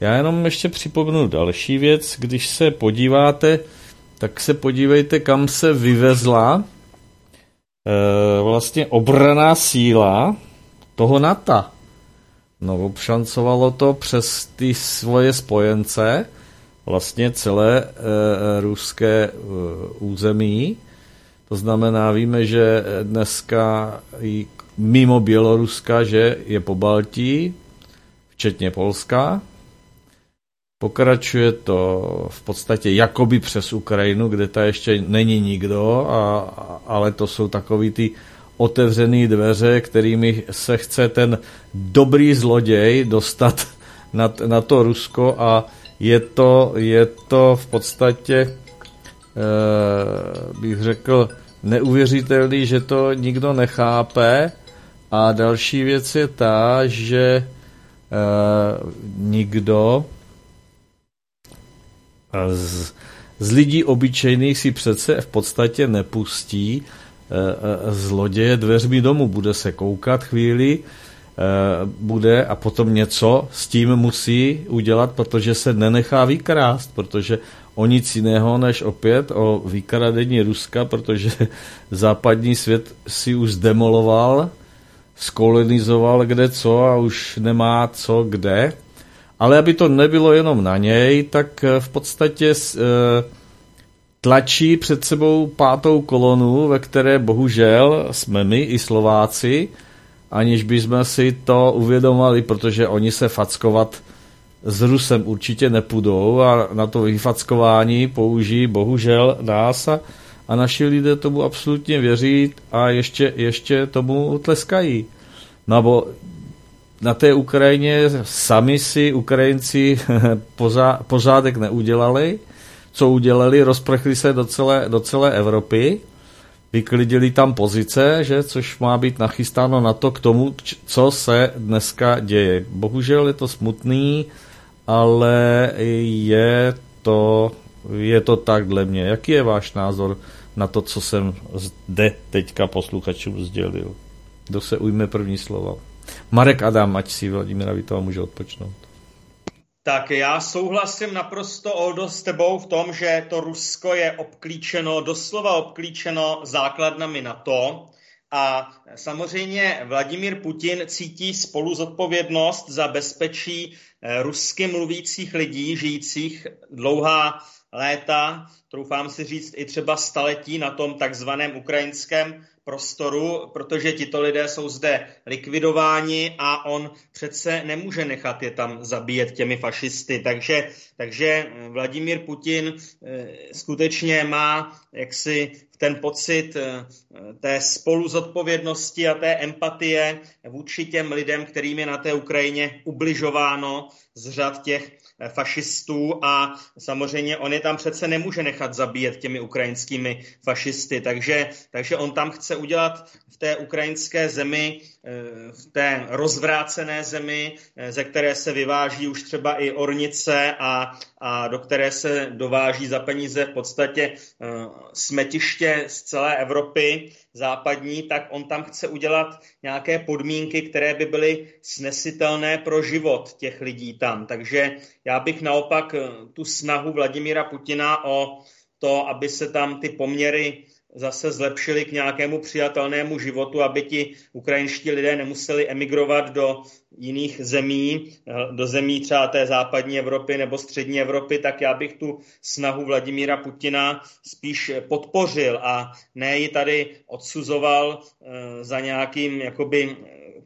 Já jenom ještě připomenu další věc, když se podíváte, tak se podívejte, kam se vyvezla e, vlastně obraná síla toho NATO. No, obšancovalo to přes ty svoje spojence, vlastně celé e, ruské e, území. To znamená, víme, že dneska i mimo Běloruska, že je po Baltí, včetně Polska. Pokračuje to v podstatě jakoby přes Ukrajinu, kde ta ještě není nikdo, a, ale to jsou takový ty otevřené dveře, kterými se chce ten dobrý zloděj dostat na, na to Rusko a je to, je to v podstatě, e, bych řekl, neuvěřitelný, že to nikdo nechápe. A další věc je ta, že e, nikdo z, z lidí obyčejných si přece v podstatě nepustí zloděje dveřmi domů. Bude se koukat chvíli, eh, bude a potom něco s tím musí udělat, protože se nenechá vykrást, protože o nic jiného než opět o vykradení Ruska, protože západní svět si už zdemoloval, skolonizoval kde co a už nemá co kde. Ale aby to nebylo jenom na něj, tak v podstatě tlačí před sebou pátou kolonu, ve které bohužel jsme my i Slováci, aniž bychom si to uvědomali, protože oni se fackovat s Rusem určitě nepůjdou a na to vyfackování použijí bohužel nás a, a naši lidé tomu absolutně věří a ještě, ještě tomu tleskají. No bo na té Ukrajině sami si Ukrajinci pořádek neudělali, co udělali, rozprchli se do celé, do celé Evropy, vyklidili tam pozice, že, což má být nachystáno na to k tomu, co se dneska děje. Bohužel je to smutný, ale je to, je to tak dle mě. Jaký je váš názor na to, co jsem zde teďka posluchačům sdělil? Kdo se ujme první slova? Marek Adam, ať si Vladimíra Vítova může odpočnout. Tak já souhlasím naprosto, Oldo, s tebou v tom, že to Rusko je obklíčeno, doslova obklíčeno základnami NATO. A samozřejmě Vladimír Putin cítí spolu zodpovědnost za bezpečí eh, rusky mluvících lidí, žijících dlouhá léta, troufám si říct i třeba staletí na tom takzvaném ukrajinském prostoru, protože tito lidé jsou zde likvidováni a on přece nemůže nechat je tam zabíjet těmi fašisty. Takže, takže Vladimír Putin eh, skutečně má jaksi ten pocit eh, té spoluzodpovědnosti a té empatie vůči těm lidem, kterým je na té Ukrajině ubližováno z řad těch fašistů a samozřejmě on je tam přece nemůže nechat zabíjet těmi ukrajinskými fašisty, takže, takže on tam chce udělat v té ukrajinské zemi, eh, v té rozvrácené zemi, eh, ze které se vyváží už třeba i ornice a, a do které se dováží za peníze v podstatě smetiště z celé Evropy, západní, tak on tam chce udělat nějaké podmínky, které by byly snesitelné pro život těch lidí tam. Takže já bych naopak eh, tu snahu Vladimíra Putina o to, aby se tam ty poměry zase zlepšili k nějakému přijatelnému životu, aby ti ukrajinští lidé nemuseli emigrovat do jiných zemí, eh, do zemí třeba té západní Evropy nebo střední Evropy, tak já bych tu snahu Vladimíra Putina spíš podpořil a ne ji tady odsuzoval eh, za nějakým jakoby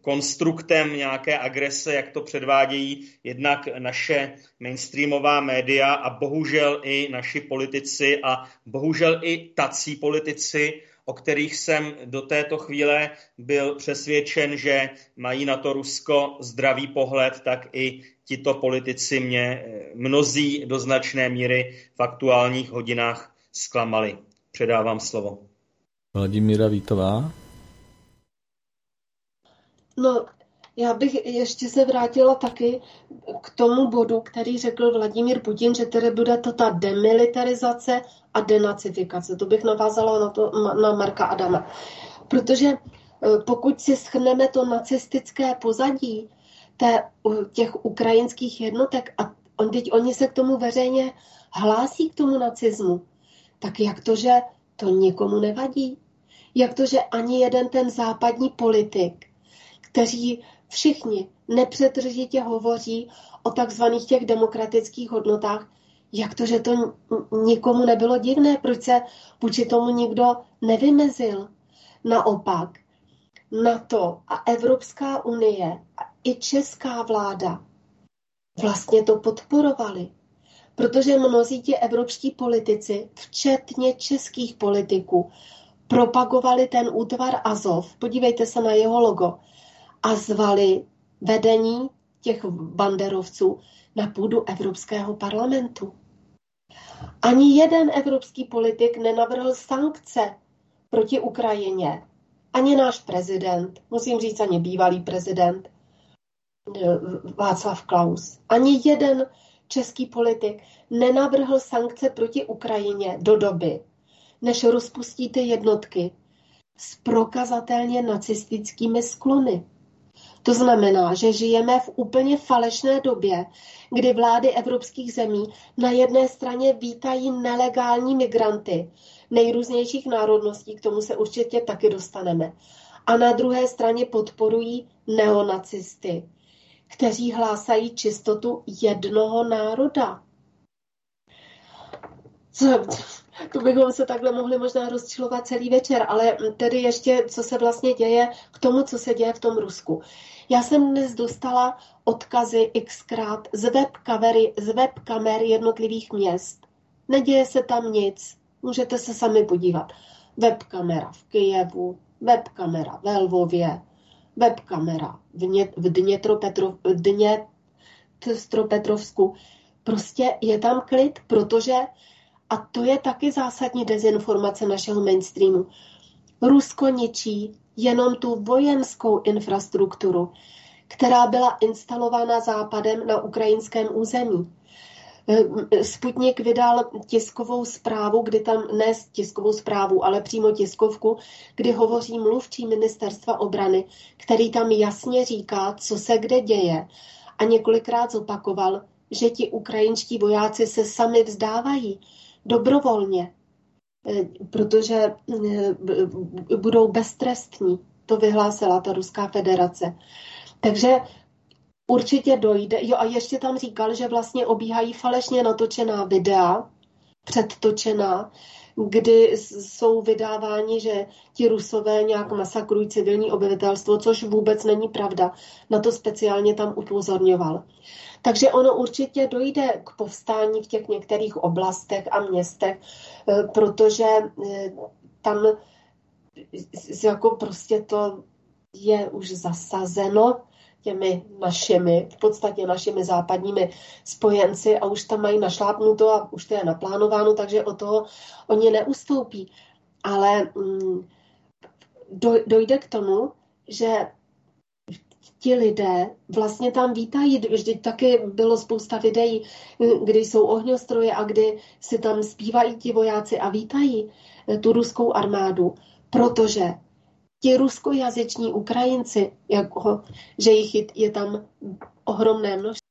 konstruktem nějaké agrese, jak to předvádějí jednak naše mainstreamová média a bohužel i naši politici a bohužel i tací politici, o kterých jsem do této chvíle byl přesvědčen, že mají na to Rusko zdravý pohled, tak i tito politici mě eh, mnozí do značné míry v aktuálních hodinách zklamali. Předávám slovo. Vladimíra Vítová. No, já bych ještě se vrátila taky k tomu bodu, který řekl Vladimír Putin, že tedy bude to ta demilitarizace a denacifikace. To bych navázala na, to, na Marka Adama. Protože e, pokud si schrneme to nacistické pozadí té, těch ukrajinských jednotek a on, teď oni se k tomu veřejně hlásí k tomu nacismu, tak jak to, že to nikomu nevadí? Jak to, že ani jeden ten západní politik kteří všichni nepřetržitě hovoří o takzvaných těch demokratických hodnotách, jak to, že to nikomu nebylo divné, proč se vůči tomu nikdo nevymezil. Naopak, NATO a Evropská unie a i česká vláda vlastně to podporovali. Protože mnozí ti evropští politici, včetně českých politiků, propagovali ten útvar Azov. Podívejte se na jeho logo a zvali vedení těch banderovců na půdu Evropského parlamentu. Ani jeden evropský politik nenavrhl sankce proti Ukrajině. Ani náš prezident, musím říct ani bývalý prezident Václav Klaus. Ani jeden český politik nenavrhl sankce proti Ukrajině do doby, než rozpustíte jednotky s prokazatelně nacistickými sklony. To znamená, že žijeme v úplně falešné době, kdy vlády evropských zemí na jedné straně vítají nelegální migranty nejrůznějších národností, k tomu se určitě taky dostaneme, a na druhé straně podporují neonacisty, kteří hlásají čistotu jednoho národa. To bychom se takhle mohli možná rozčilovat celý večer, ale tedy ještě, co se vlastně děje k tomu, co se děje v tom Rusku. Já jsem dnes dostala odkazy xkrát z web, kamery, z web kamer jednotlivých měst. Neděje se tam nic. Můžete se sami podívat. Webkamera v Kijevu, webkamera ve Lvově, webkamera v, Dně, v Dnětropetrov, Dněstropetrovsku. Prostě je tam klid, protože, a to je taky zásadní dezinformace našeho mainstreamu, Rusko ničí jenom tu vojenskou infrastrukturu, která byla instalována západem na ukrajinském území. Sputnik vydal tiskovou zprávu, kdy tam, ne tiskovou zprávu, ale přímo tiskovku, kdy hovoří mluvčí ministerstva obrany, který tam jasně říká, co se kde děje a několikrát zopakoval, že ti ukrajinští vojáci se sami vzdávají dobrovolně, eh, protože eh, budou beztrestní. To vyhlásila ta Ruská federace. Takže určitě dojde. Jo a ještě tam říkal, že vlastně obíhají falešně natočená videa, předtočená, kdy jsou vydáváni, že ti rusové nějak masakrují civilní obyvatelstvo, což vůbec není pravda. Na to speciálně tam upozorňoval. Takže ono určitě dojde k povstání v těch některých oblastech a městech, eh, protože eh, tam jako prostě to je už zasazeno těmi našimi, v podstatě našimi západními spojenci a už tam mají našlápnuto a už to je naplánováno, takže o toho oni neustoupí. Ale mm, dojde k tomu, že ti lidé vlastně tam vítají, vždyť taky bylo spousta videí, kdy jsou ohňostroje a kdy si tam zpívají ti vojáci a vítají tu ruskou armádu, protože ti ruskojazyční Ukrajinci, jako, že jich je tam ohromné množství,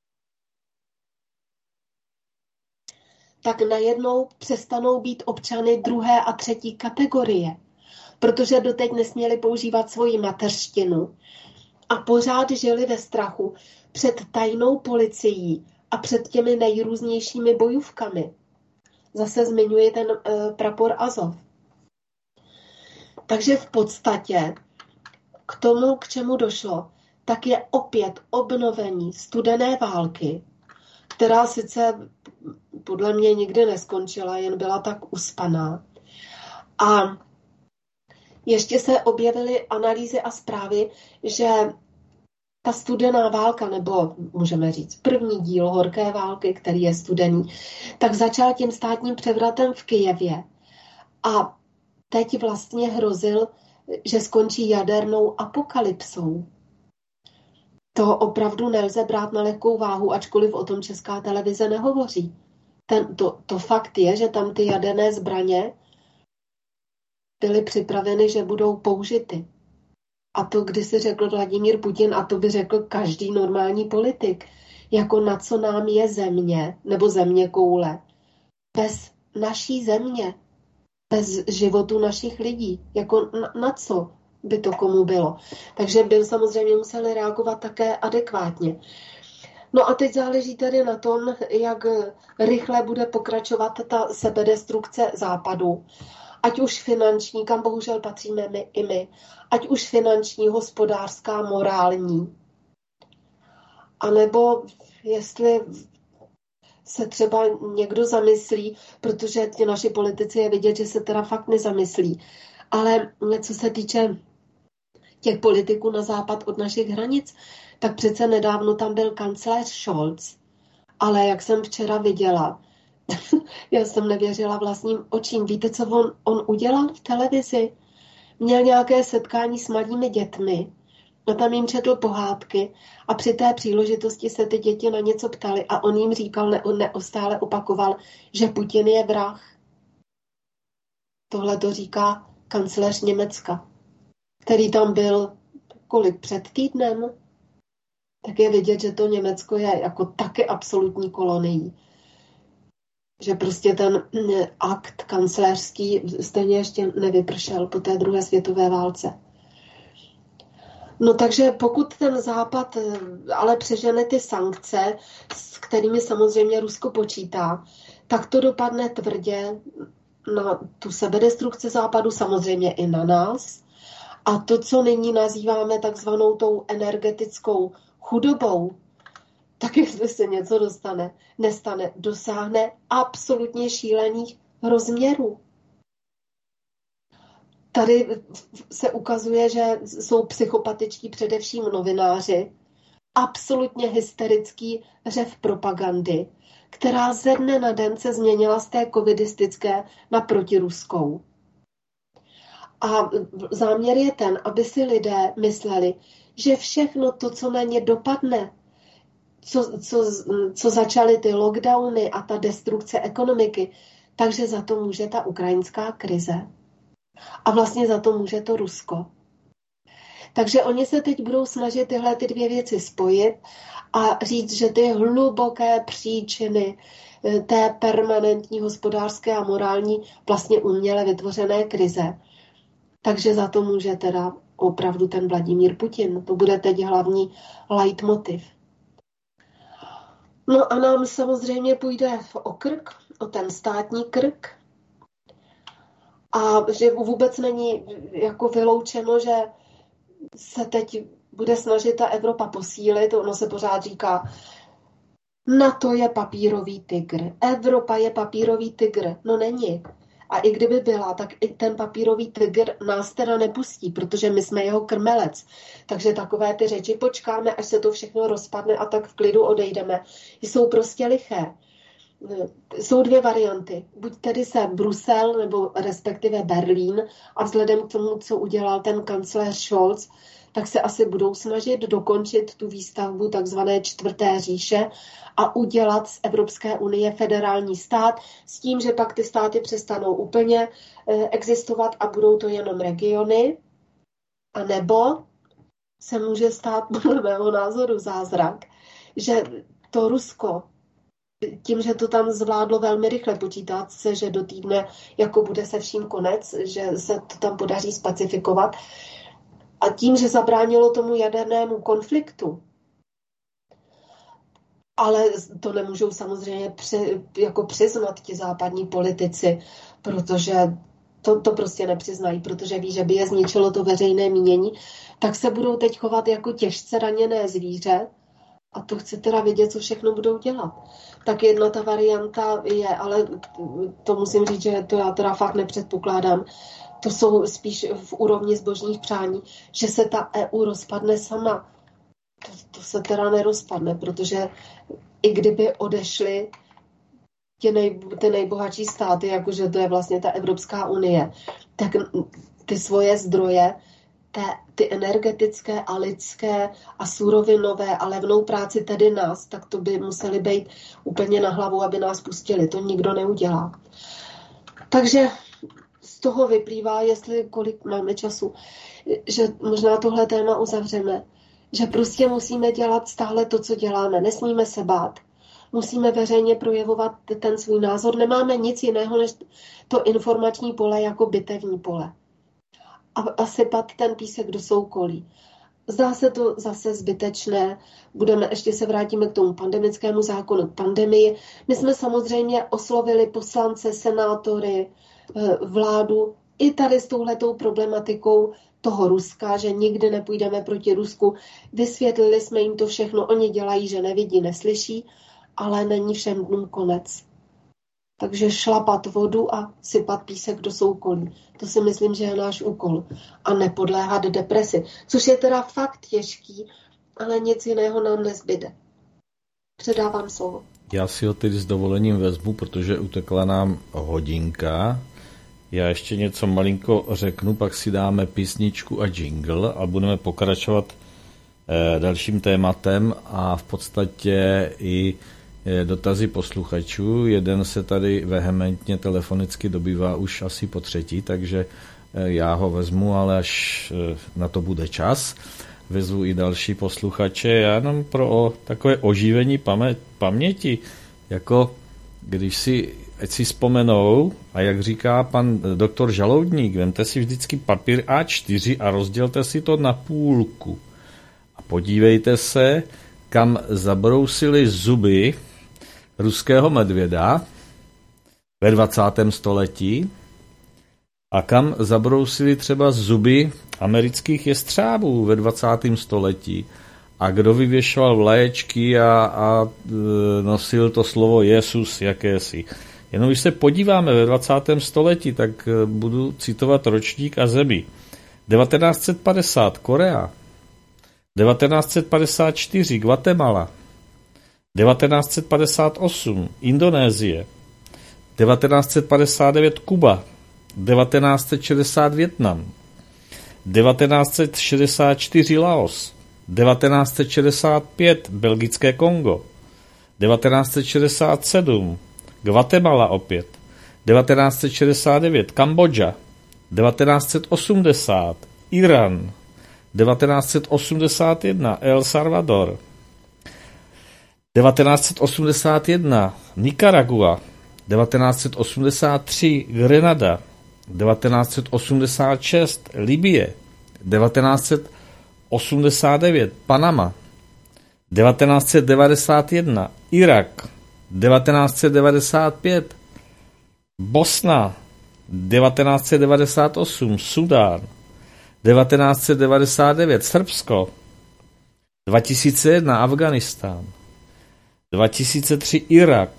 tak najednou přestanou být občany druhé a třetí kategorie, protože doteď nesměli používat svoji mateřštinu a pořád žili ve strachu před tajnou policií a před těmi nejrůznějšími bojůvkami. Zase zmiňuje ten uh, prapor Azov. Takže v podstatě k tomu, k čemu došlo, tak je opět obnovení studené války, která sice podle mě nikdy neskončila, jen byla tak uspaná. A ještě se objevily analýzy a zprávy, že ta studená válka, nebo můžeme říct první díl horké války, který je studený, tak začal tím státním převratem v Kijevě. A teď vlastně hrozil, že skončí jadernou apokalypsou. To opravdu nelze brát na lehkou váhu, ačkoliv o tom česká televize nehovoří. Ten, to, to fakt je, že tam ty jaderné zbraně byly připraveny, že budou použity. A to, kdy si řekl Vladimír Putin, a to by řekl každý normální politik, jako na co nám je země, nebo země koule, bez naší země, bez životu našich lidí. Jako na, na co by to komu bylo. Takže by samozřejmě museli reagovat také adekvátně. No a teď záleží tedy na tom, jak rychle bude pokračovat ta sebedestrukce západu. Ať už finanční, kam bohužel patříme my i my, ať už finanční, hospodářská, morální. A nebo jestli se třeba někdo zamyslí, protože ti naši politici je vidět, že se teda fakt nezamyslí. Ale co se týče těch politiků na západ od našich hranic, tak přece nedávno tam byl kancléř Scholz. Ale jak jsem včera viděla, já jsem nevěřila vlastním očím. Víte, co on, on udělal v televizi? Měl nějaké setkání s malými dětmi a tam jim četl pohádky a při té příležitosti se ty děti na něco ptali a on jim říkal, ne, neustále opakoval, že Putin je vrah. Tohle to říká kancléř Německa, který tam byl kolik před týdnem, tak je vidět, že to Německo je jako taky absolutní kolonií. Že prostě ten mm, akt kancléřský stejně ještě nevypršel po té druhé světové válce. No takže pokud ten Západ eh, ale přežene ty sankce, s kterými samozřejmě Rusko počítá, tak to dopadne tvrdě na tu sebedestrukci Západu, samozřejmě i na nás. A to, co nyní nazýváme takzvanou tou energetickou chudobou, tak jestli se něco dostane, nestane, dosáhne absolutně šílených rozměrů. tady se ukazuje, že jsou psychopatičtí především novináři, absolutně hysterický řev propagandy, která ze dne na den se změnila z té covidistické na protiruskou. A záměr je ten, aby si lidé mysleli, že všechno to, co na ně dopadne, co, co, co začaly ty lockdowny a ta destrukce ekonomiky, takže za to může ta ukrajinská krize. A vlastně za to může to Rusko. Takže oni se teď budou snažit tyhle ty dvě věci spojit a říct, že ty hluboké příčiny eh, té permanentní hospodářské a morální vlastně uměle vytvořené krize. Takže za to může teda opravdu ten Vladimír Putin. To bude teď hlavní leitmotiv. No a nám samozřejmě půjde o krk, o ten státní krk. A že vůbec není jako vyloučeno, že se teď bude snažit ta Evropa posílit. Ono se pořád říká, NATO je papírový tygr, Evropa je papírový tygr. No není. A i kdyby byla, tak i ten papírový tygr nás teda nepustí, protože my jsme jeho krmelec. Takže takové ty řeči počkáme, až se to všechno rozpadne a tak v klidu odejdeme. Jsou prostě liché. Jsou dvě varianty. Buď tedy se Brusel nebo respektive Berlín a vzhledem k tomu, co udělal ten kancléř Scholz, tak se asi budou snažit dokončit tu výstavbu takzvané čtvrté říše a udělat z Evropské unie federální stát s tím, že pak ty státy přestanou úplně eh, existovat a budou to jenom regiony. A nebo se může stát podle mého názoru zázrak, že to Rusko tím, že to tam zvládlo velmi rychle, počítat se, že do týdne jako bude se vším konec, že se to tam podaří spacifikovat, a tím, že zabránilo tomu jadernému konfliktu, ale to nemůžou samozřejmě při, jako přiznat ti západní politici, protože to, to prostě nepřiznají, protože ví, že by je zničilo to veřejné mínění, tak se budou teď chovat jako těžce raněné zvíře a to chci teda vědět, co všechno budou dělat. Tak jedna ta varianta je, ale to musím říct, že to já teda fakt nepředpokládám, to jsou spíš v úrovni zbožních přání, že se ta EU rozpadne sama. To, to se teda nerozpadne, protože i kdyby odešly ty, nej, ty nejbohatší státy, jakože to je vlastně ta Evropská unie, tak ty svoje zdroje, té, ty energetické a lidské a surovinové a levnou práci tedy nás, tak to by museli být úplně na hlavu, aby nás pustili. To nikdo neudělá. Takže z toho vyplývá, jestli kolik máme času, že možná tohle téma uzavřeme. Že prostě musíme dělat stále to, co děláme. Nesmíme se bát. Musíme veřejně projevovat ten svůj názor. Nemáme nic jiného, než to informační pole jako bitevní pole. A, a sypat ten písek do soukolí. Zdá se to zase zbytečné. Budeme, ještě se vrátíme k tomu pandemickému zákonu, k pandemii. My jsme samozřejmě oslovili poslance, senátory, vládu i tady s touhletou problematikou toho Ruska, že nikdy nepůjdeme proti Rusku. Vysvětlili jsme jim to všechno, oni dělají, že nevidí, neslyší, ale není všem dnům konec. Takže šlapat vodu a sypat písek do soukolí. To si myslím, že je náš úkol. A nepodléhat depresi. Což je teda fakt těžký, ale nic jiného nám nezbyde. Předávám slovo. Já si ho tedy s dovolením vezmu, protože utekla nám hodinka já ještě něco malinko řeknu, pak si dáme písničku a jingle a budeme pokračovat eh, dalším tématem a v podstatě i eh, dotazy posluchačů. Jeden se tady vehementně telefonicky dobývá už asi po třetí, takže eh, já ho vezmu, ale až na to bude čas. Vezmu i další posluchače, já jenom pro takové oživení paměti, jako když si ať si vzpomenou, a jak říká pan doktor Žaloudník, vemte si vždycky papír A4 a rozdělte si to na půlku. A podívejte se, kam zabrousili zuby ruského medvěda ve 20. století a kam zabrousili třeba zuby amerických jestřábů ve 20. století. A kdo vyvěšoval vlaječky a, a e, nosil to slovo Jezus jakési. Jenom když se podíváme ve 20. století, tak eh, budu citovat ročník a zemi. 1950 Korea, 1954 Guatemala, 1958 Indonésie, 1959 Kuba, 1960 Větnam, 1964 Laos, 1965 Belgické Kongo, 1967 Guatemala opět, 1969 Kambodža, 1980 Irán, 1981 El Salvador, 1981 Nicaragua, 1983 Grenada, 1986 Libie, 1989 Panama, 1991 Irak, 1995 Bosna, 1998 Sudán, 1999 Srbsko, 2001 Afganistán, 2003 Irak,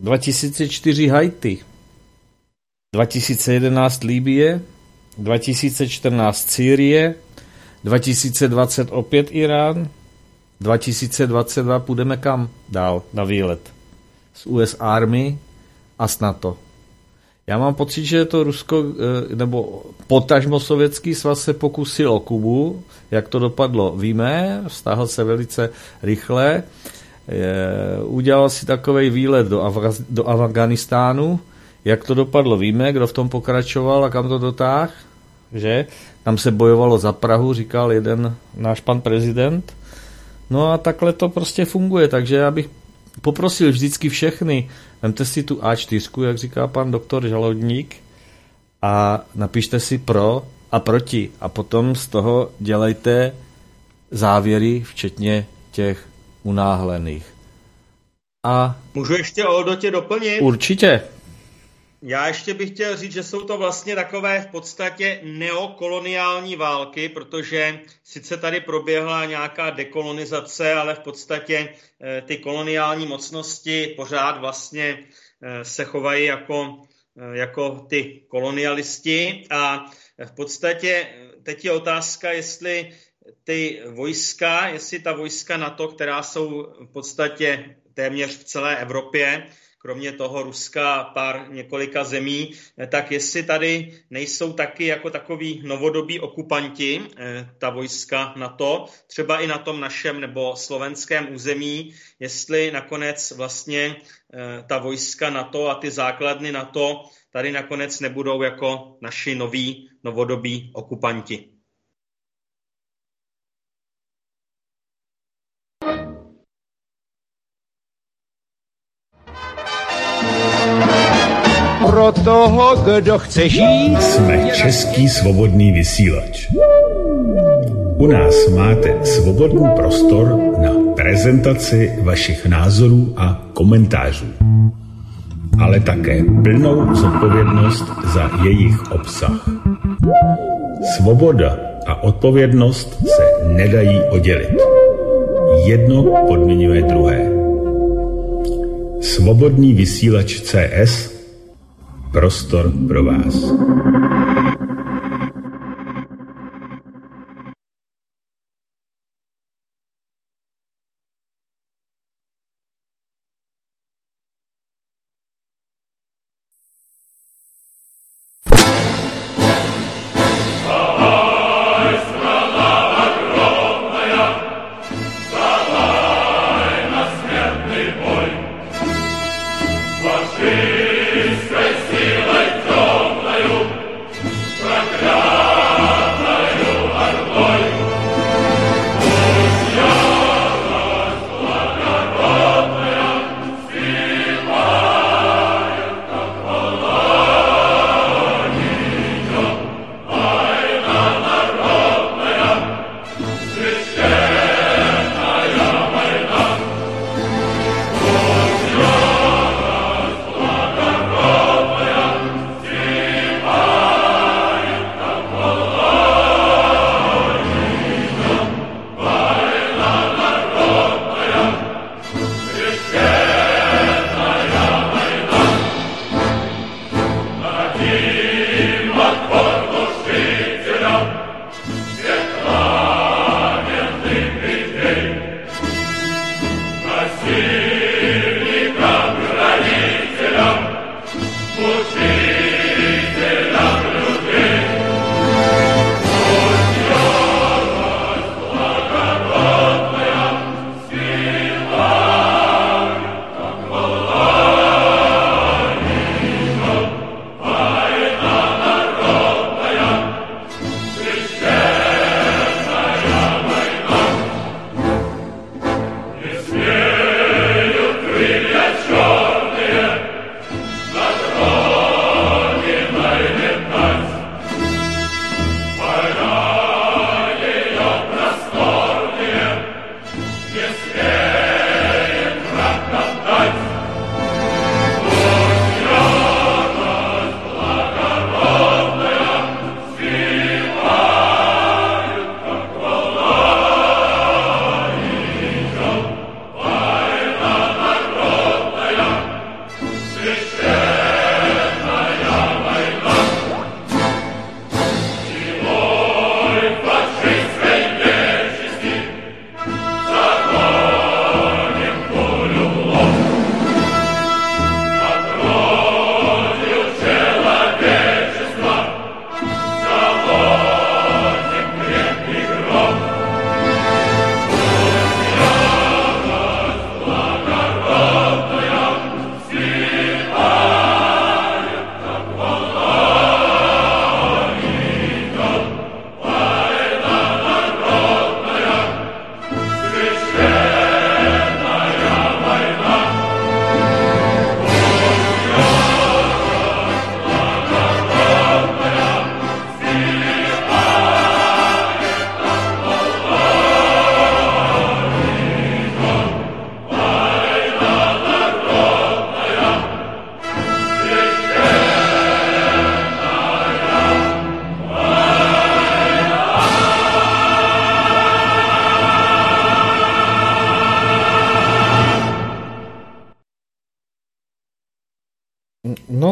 2004 Haiti, 2011 Líbie, 2014 Sýrie, 2020 opět Irán, 2022 půjdeme kam dál na výlet? S US Army a s NATO. Já mám pocit, že to Rusko, eh, nebo potažmo sovětský svaz se pokusil o Kubu, jak to dopadlo, víme, vztahl se velice rychle, udělal si takový výlet do, Afga- do Afganistánu, jak to dopadlo, víme, kdo v tom pokračoval a kam to dotáh, že? Tam se bojovalo za Prahu, říkal jeden náš pan prezident. No a takhle to prostě funguje, takže já bych poprosil vždycky všechny, vemte si tu A4, jak říká pan doktor Žalodník, a napište si pro a proti. A potom z toho dělejte závěry, včetně těch unáhlených. A Můžu ještě o Odotě doplnit? určitě, Já ještě bych chtěl říct, že jsou to vlastně takové v podstatě neokoloniální války, protože sice tady proběhla nějaká dekolonizace, ale v podstatě eh, ty koloniální mocnosti pořád vlastně eh, se chovají jako, eh, jako ty kolonialisti. A v podstatě teď je otázka, jestli ty vojska, jestli ta vojska NATO, která jsou v podstatě téměř v celé Evropě, kromě toho Ruska pár několika zemí, eh, tak jestli tady nejsou taky jako takový novodobí okupanti, eh, ta vojska NATO, třeba i na tom našem nebo slovenském území, jestli nakonec vlastně eh, ta vojska NATO a ty základny NATO tady nakonec nebudou jako naši noví novodobí okupanti. Pro toho, kdo chce žít, Jsme Český svobodný vysílač. U nás máte svobodný prostor na prezentaci vašich názorů a komentářů, ale také plnou zodpovědnost za jejich obsah. Svoboda a odpovědnost se nedají oddělit. Jedno podmiňuje druhé. Svobodný vysílač CS Prostor pro vás.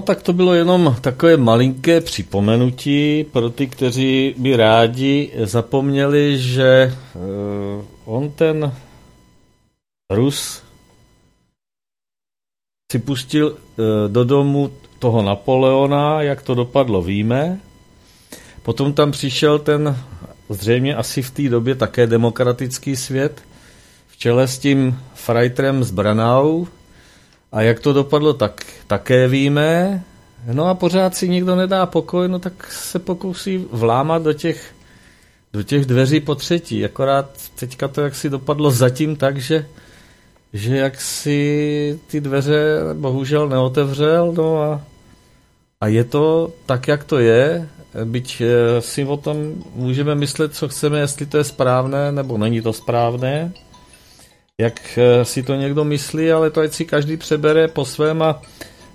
Tak to bylo jenom takové malinké připomenutí pro ty, kteří by rádi zapomněli, že uh, on ten Rus si pustil uh, do domu toho Napoleona, jak to dopadlo, víme. Potom tam přišel ten zřejmě asi v té době také demokratický svět v čele s tím Freitrem z Branau, a jak to dopadlo, tak také víme. No a pořád si nikdo nedá pokoj, no tak se pokusí vlámat do těch, do těch dveří po třetí. Akorát teďka to jak si dopadlo zatím tak, že, že jak si ty dveře bohužel neotevřel, no a, a je to tak, jak to je, byť eh, si o tom můžeme myslet, co chceme, jestli to je správné, nebo není to správné, jak eh, si to někdo myslí, ale to ať si každý přebere po svém a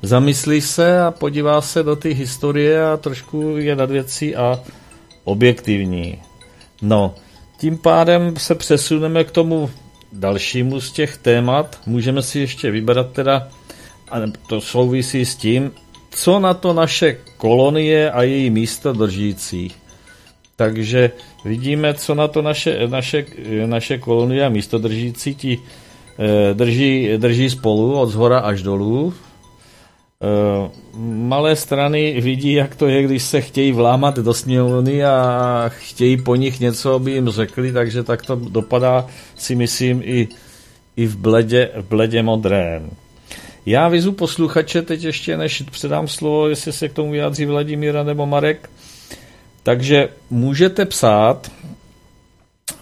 zamyslí se a podívá se do té historie a trošku je nad věcí a objektivní. No, tím pádem se přesuneme k tomu dalšímu z těch témat. Můžeme si ještě vybrat teda, a to souvisí s tím, co na to naše kolonie a její místa držící. Takže vidíme, co na to naše, naše, naše kolonie a místodržící ti eh, drží, drží spolu od zhora až dolů. Eh, malé strany vidí, jak to je, když se chtějí vlámat do sněmovny a chtějí po nich něco, aby jim řekli, takže tak to dopadá, si myslím, i, i v, bledě, v bledě modrém. Já vyzu posluchače teď ještě, než předám slovo, jestli se k tomu vyjádří Vladimíra nebo Marek, takže můžete psát,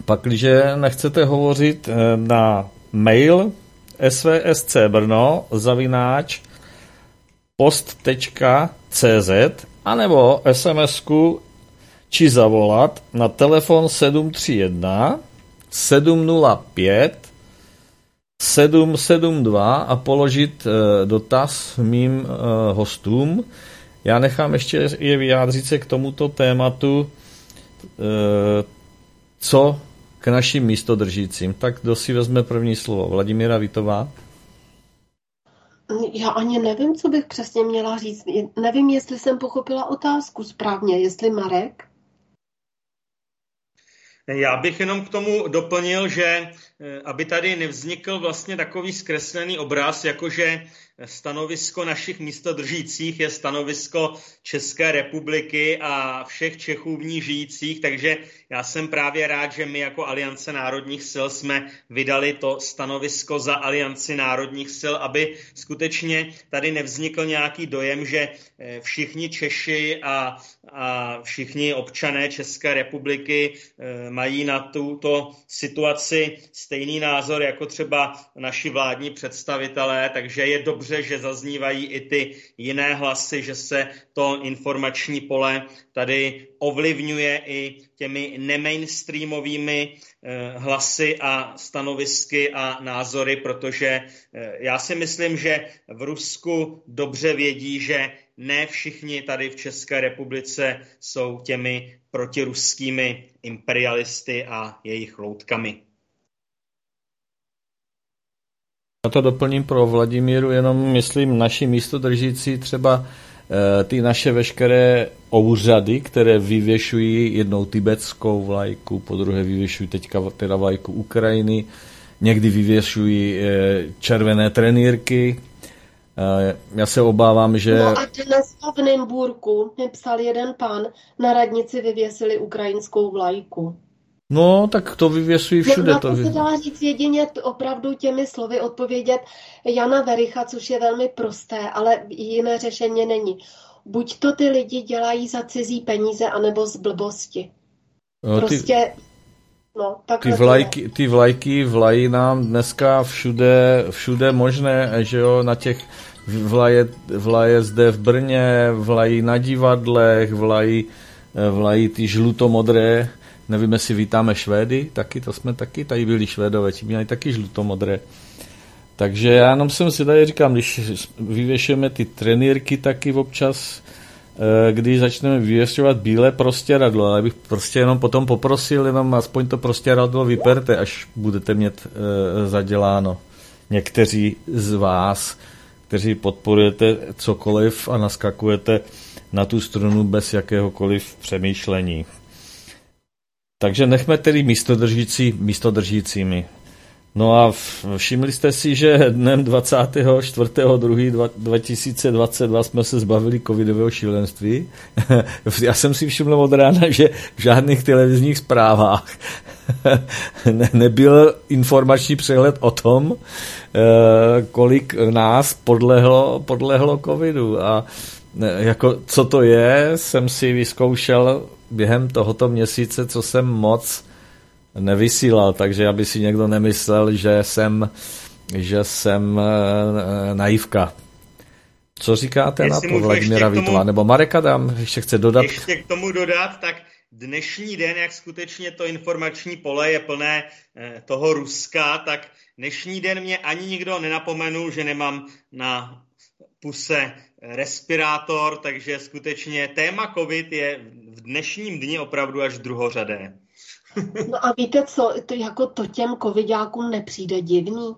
pakliže nechcete hovořit eh, na mail svscbrno zavináč post.cz anebo sms či zavolat na telefon 731 705 772 a položit eh, dotaz mým eh, hostům. Já nechám ještě je vyjádřit se k tomuto tématu, eh, co k našim místodržícím. Tak kdo si vezme první slovo? Vladimíra Vitová? Já ani nevím, co bych přesně měla říct. Nevím, jestli jsem pochopila otázku správně. Jestli Marek? Já bych jenom k tomu doplnil, že eh, aby tady nevznikl vlastně takový zkreslený obraz, jakože stanovisko našich místodržících je stanovisko České republiky a všech Čechů v ní žijících, takže já jsem právě rád, že my jako Aliance národních sil jsme vydali to stanovisko za Alianci národních sil, aby skutečně tady nevznikl nějaký dojem, že eh, všichni Češi a, a všichni občané České republiky eh, mají na tuto situaci stejný názor jako třeba naši vládní představitelé, takže je dobře, dobře, že zaznívají i ty jiné hlasy, že se to informační pole tady ovlivňuje i těmi nemainstreamovými eh, hlasy a stanovisky a názory, protože eh, já si myslím, že v Rusku dobře vědí, že ne všichni tady v České republice jsou těmi protiruskými imperialisty a jejich loutkami. Já to doplním pro Vladimíru, jenom myslím naši místodržící třeba ty naše veškeré úřady, které vyvěšují jednou tibetskou vlajku, po druhé vyvěšují teďka teda vlajku Ukrajiny, někdy vyvěšují e, červené trenýrky. E, já se obávám, že... No a dnes v Nymburku psal jeden pán, na radnici vyvěsili ukrajinskou vlajku. No, tak to vyvěsují všude. No, to se dá říct jedině opravdu těmi slovy odpovědět Jana Vericha, což je velmi prosté, ale jiné řešení není. Buď to ty lidi dělají za cizí peníze, anebo z blbosti. No, prostě... Ty... No, ty, vlajky, ty vlajky vlají nám dneska všude, všude možné, že jo, na těch vlaje, vlaje zde v Brně, vlají na divadlech, vlají, vlají ty žlutomodré Nevím, jestli vítáme Švédy, taky to jsme taky, tady byli Švédové, ti měli taky žlutomodré. Takže já jenom jsem si tady říkám, když vyvěšujeme ty trenýrky taky občas, eh, když začneme vyvěšovat bílé prostěradlo, ale bych prostě jenom potom poprosil, jenom aspoň to prostěradlo vyperte, až budete mít e, zaděláno. Někteří z vás, kteří podporujete cokoliv a naskakujete na tu strunu bez jakéhokoliv přemýšlení. Takže nechme tedy místodržící místodržícími. No a všimli jste si, že dnem 24.2.2022 jsme se zbavili covidového šílenství. Já jsem si všiml od rána, že v žádných televizních zprávách nebyl informační přehled o tom, eh, kolik nás podlehlo, podlehlo covidu. A eh, jako, co to je, jsem si vyzkoušel během tohoto měsíce, co jsem moc nevysílal, takže aby si někdo nemyslel, že jsem, že jsem e, naivka. Co říkáte Jestli na to, Vladimíra Vítova? Nebo Marek Adam ještě chce dodat? Ještě k tomu dodat, tak dnešní den, jak skutečně to informační pole je plné e, toho Ruska, tak dnešní den mě ani nikdo nenapomenul, že nemám na puse respirátor, takže skutečně téma COVID je v dnešním dni opravdu až druhořadé. No a víte co, to jako to těm covidákům nepřijde divný?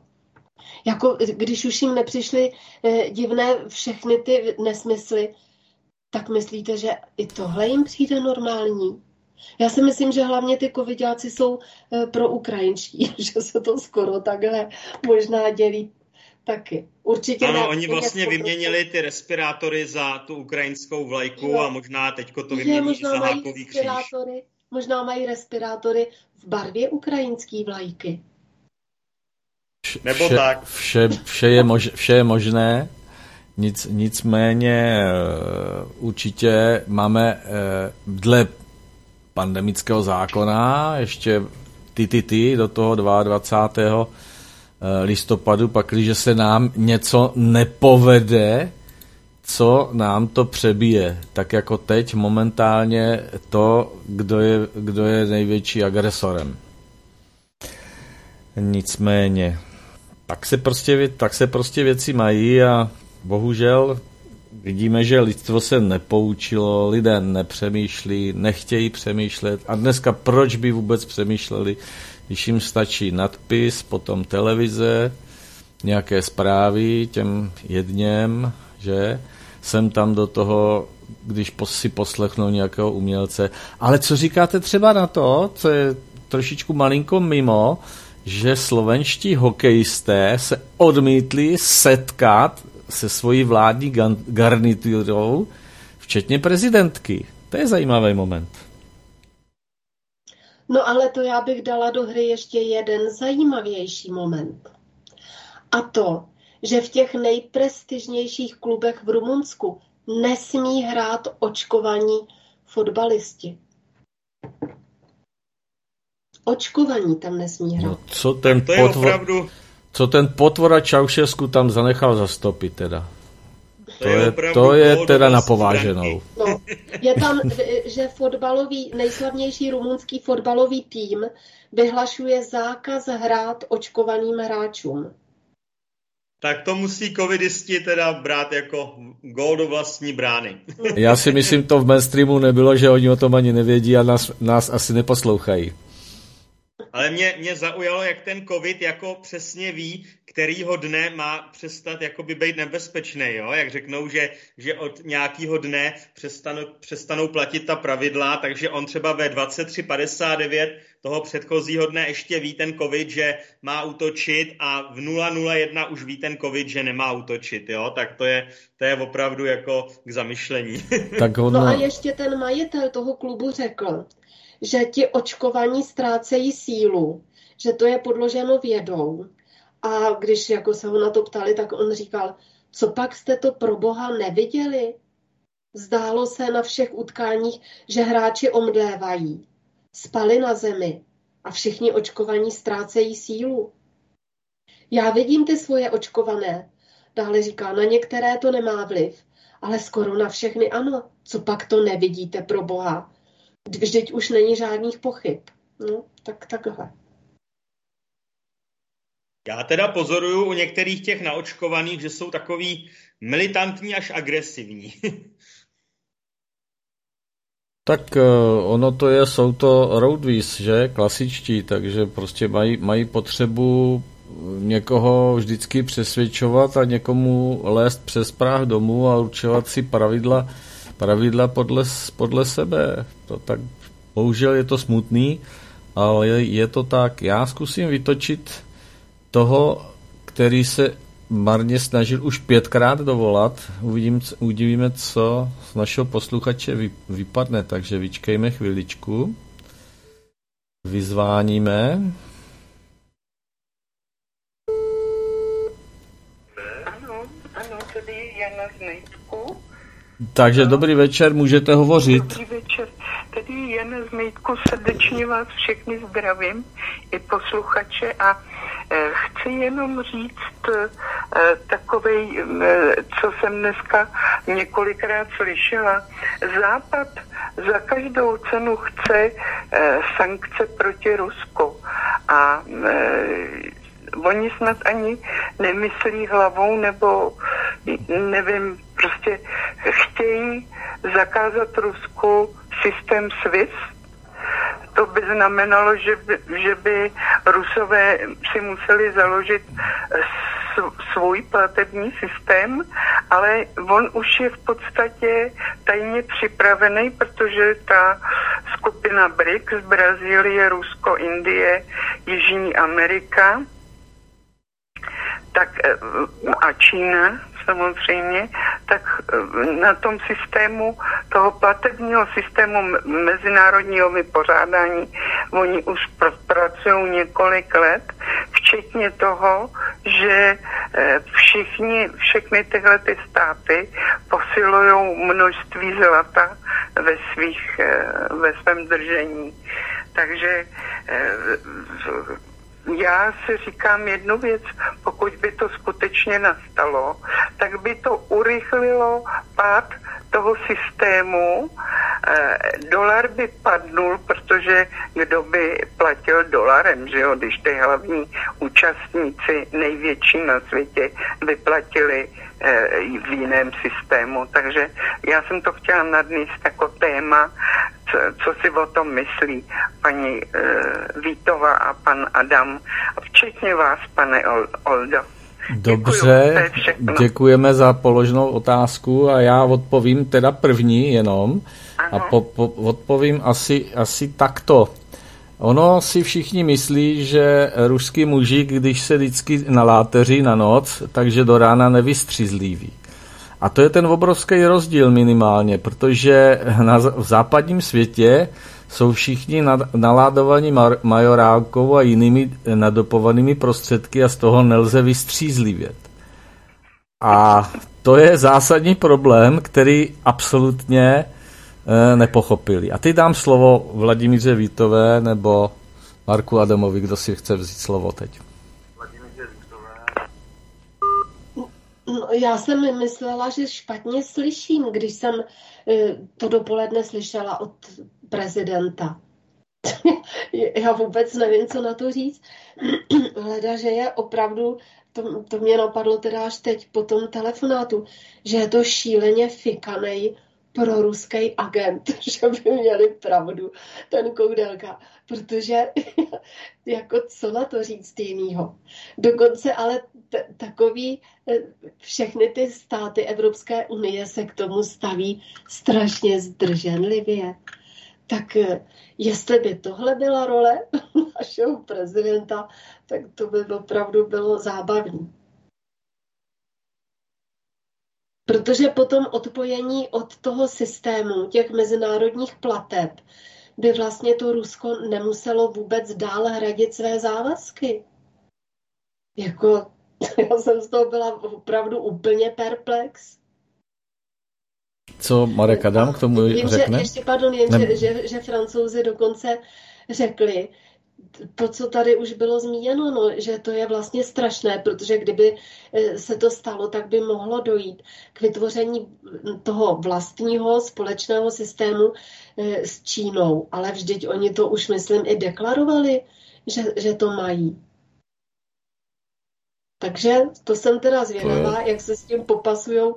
Jako když už jim nepřišly eh, divné všechny ty nesmysly, tak myslíte, že i tohle jim přijde normální? Já si myslím, že hlavně ty covidáci jsou eh, pro ukrajinští, že se to skoro takhle možná dělí taky. Určitě ano, ne, oni vlastně vyměnili ty respirátory za tu ukrajinskou vlajku jo. a možná teďko to vymění za hákový kříž. Možná mají respirátory v barvě ukrajinské vlajky. Nebo vše, tak. Vše, vše, je mož, vše je možné, nic, nicméně eh, určitě máme eh, dle pandemického zákona ještě ty, ty, ty do toho 22. Eh, listopadu, pakliže se nám něco nepovede, co nám to přebije. Tak jako teď momentálně to, kdo je, kdo je největší agresorem. Nicméně, tak se, prostě, tak se prostě věci mají a bohužel vidíme, že lidstvo se nepoučilo, lidé nepřemýšlí, nechtějí přemýšlet a dneska proč by vůbec přemýšleli, když jim stačí nadpis, potom televize, nějaké zprávy těm jedněm, že jsem tam do toho, když si poslechnou nějakého umělce. Ale co říkáte třeba na to, co je trošičku malinko mimo, že slovenští hokejisté se odmítli setkat se svojí vládní garniturou, včetně prezidentky. To je zajímavý moment. No ale to já bych dala do hry ještě jeden zajímavější moment. A to, že v těch nejprestižnějších klubech v Rumunsku nesmí hrát očkovaní fotbalisti. Očkovaní tam nesmí hrát. No, co ten potvor... Co ten potvora Čaušesku tam zanechal za stopy teda? To je, to je teda na pováženou. No, je tam, že fotbalový, nejslavnější rumunský fotbalový tým vyhlašuje zákaz hrát očkovaným hráčům tak to musí covidisti teda brát jako gól do vlastní brány. Já si myslím, to v mainstreamu nebylo, že oni o tom ani nevědí a nás, nás asi neposlouchají. Ale mě, mě zaujalo, jak ten covid jako přesně ví, kterýho dne má přestat jakoby být nebezpečný, jo? Jak řeknou, že, že od nějakého dne přestanou, přestanou platit ta pravidla, takže on třeba ve 23.59 toho předchozího dne ještě ví ten covid, že má útočit a v 001 už ví ten covid, že nemá útočit, jo? Tak to je, to je opravdu jako k zamyšlení. Tak ono... No a ještě ten majitel toho klubu řekl, že ti očkovaní ztrácejí sílu, že to je podloženo vědou. A když jako se ho na to ptali, tak on říkal, co pak jste to pro boha neviděli? Zdálo se na všech utkáních, že hráči omdlévají, spali na zemi a všichni očkovaní ztrácejí sílu. Já vidím ty svoje očkované, dále říká, na některé to nemá vliv, ale skoro na všechny ano. Co pak to nevidíte pro boha? Vždyť už není žádných pochyb. No, tak takhle. Já teda pozoruju u některých těch naočkovaných, že jsou takový militantní až agresivní. tak uh, ono to je, jsou to roadwies, že, klasičtí, takže prostě mají, mají potřebu někoho vždycky přesvědčovat a někomu lézt přes práh domů a určovat si pravidla, pravidla podle, podle sebe. To tak, bohužel je to smutný, ale je to tak. Já zkusím vytočit toho, který se marně snažil už pětkrát dovolat. Uvidím, uvidíme, co z našeho posluchače vy, vypadne, takže vyčkejme chviličku. Vyzváníme. Ano, ano, tady je Jana z Nejtku. Takže dobrý večer, můžete hovořit. Dobrý večer. Tady je Jana z Nejtku, srdečně vás všechny zdravím, i posluchače a chci jenom říct eh, takovej, eh, co jsem dneska několikrát slyšela. Západ za každou cenu chce eh, sankce proti Rusku a eh, oni snad ani nemyslí hlavou nebo nevím, prostě chtějí zakázat Rusku systém SWIFT. To by znamenalo, že by, že by Rusové si museli založit svůj platební systém, ale on už je v podstatě tajně připravený, protože ta skupina BRICS, Brazílie, Rusko, Indie, Jižní Amerika, tak eh, a Čína samozřejmě, tak eh, na tom systému, toho platebního systému mezinárodního vypořádání, oni už pr- pracují několik let, včetně toho, že eh, všichni, všechny tyhle ty státy posilují množství zlata ve, svých, ve svém držení. Takže já si říkám jednu věc, pokud by to skutečně nastalo, tak by to urychlilo pád toho systému. E, dolar by padnul, protože kdo by platil dolarem, že jo, když ty hlavní účastníci největší na světě vyplatili v jiném systému. Takže já jsem to chtěla nadníst jako téma, co, co si o tom myslí paní e, Vítova a pan Adam, včetně vás, pane Oldo. Dobře, Děkuju, děkujeme za položenou otázku a já odpovím teda první jenom ano. a po, po, odpovím asi, asi takto. Ono si všichni myslí, že ruský mužík, když se vždycky naláteří na noc, takže do rána nevystřízlivý. A to je ten obrovský rozdíl minimálně, protože na, v západním světě jsou všichni naládovaní majorálkou a jinými nadopovanými prostředky a z toho nelze vystřízlivět. A to je zásadní problém, který absolutně nepochopili. A teď dám slovo Vladimíře Vítové nebo Marku Adamovi, kdo si chce vzít slovo teď. No, já jsem myslela, že špatně slyším, když jsem eh, to dopoledne slyšela od prezidenta. Já vůbec nevím, co na to říct. Hleda, že je opravdu, to, to mě napadlo teda až teď po tom telefonátu, že je to šíleně fikanej pro ruský agent, že by měli pravdu ten Koudelka, protože jako co na to říct jinýho. Dokonce ale t- takový eh, všechny ty státy Evropské unie se k tomu staví strašně zdrženlivě. Tak eh, jestli by tohle byla role našeho prezidenta, tak to by opravdu bylo zábavné. Protože potom odpojení od toho systému těch mezinárodních plateb by vlastně to Rusko nemuselo vůbec dál hradit své závazky. Jako, já jsem z toho byla opravdu úplně perplex. Co Marek Adam k tomu Vím, řekne? Že, ještě, pardon, jen, že, že, že francouzi dokonce řekli, to, co tady už bylo zmíněno, no, že to je vlastně strašné, protože kdyby eh, se to stalo, tak by mohlo dojít k vytvoření toho vlastního společného systému eh, s Čínou. Ale vždyť oni to už, myslím, i deklarovali, že, že to mají. Takže to jsem teda zvědavá, jak se s tím popasují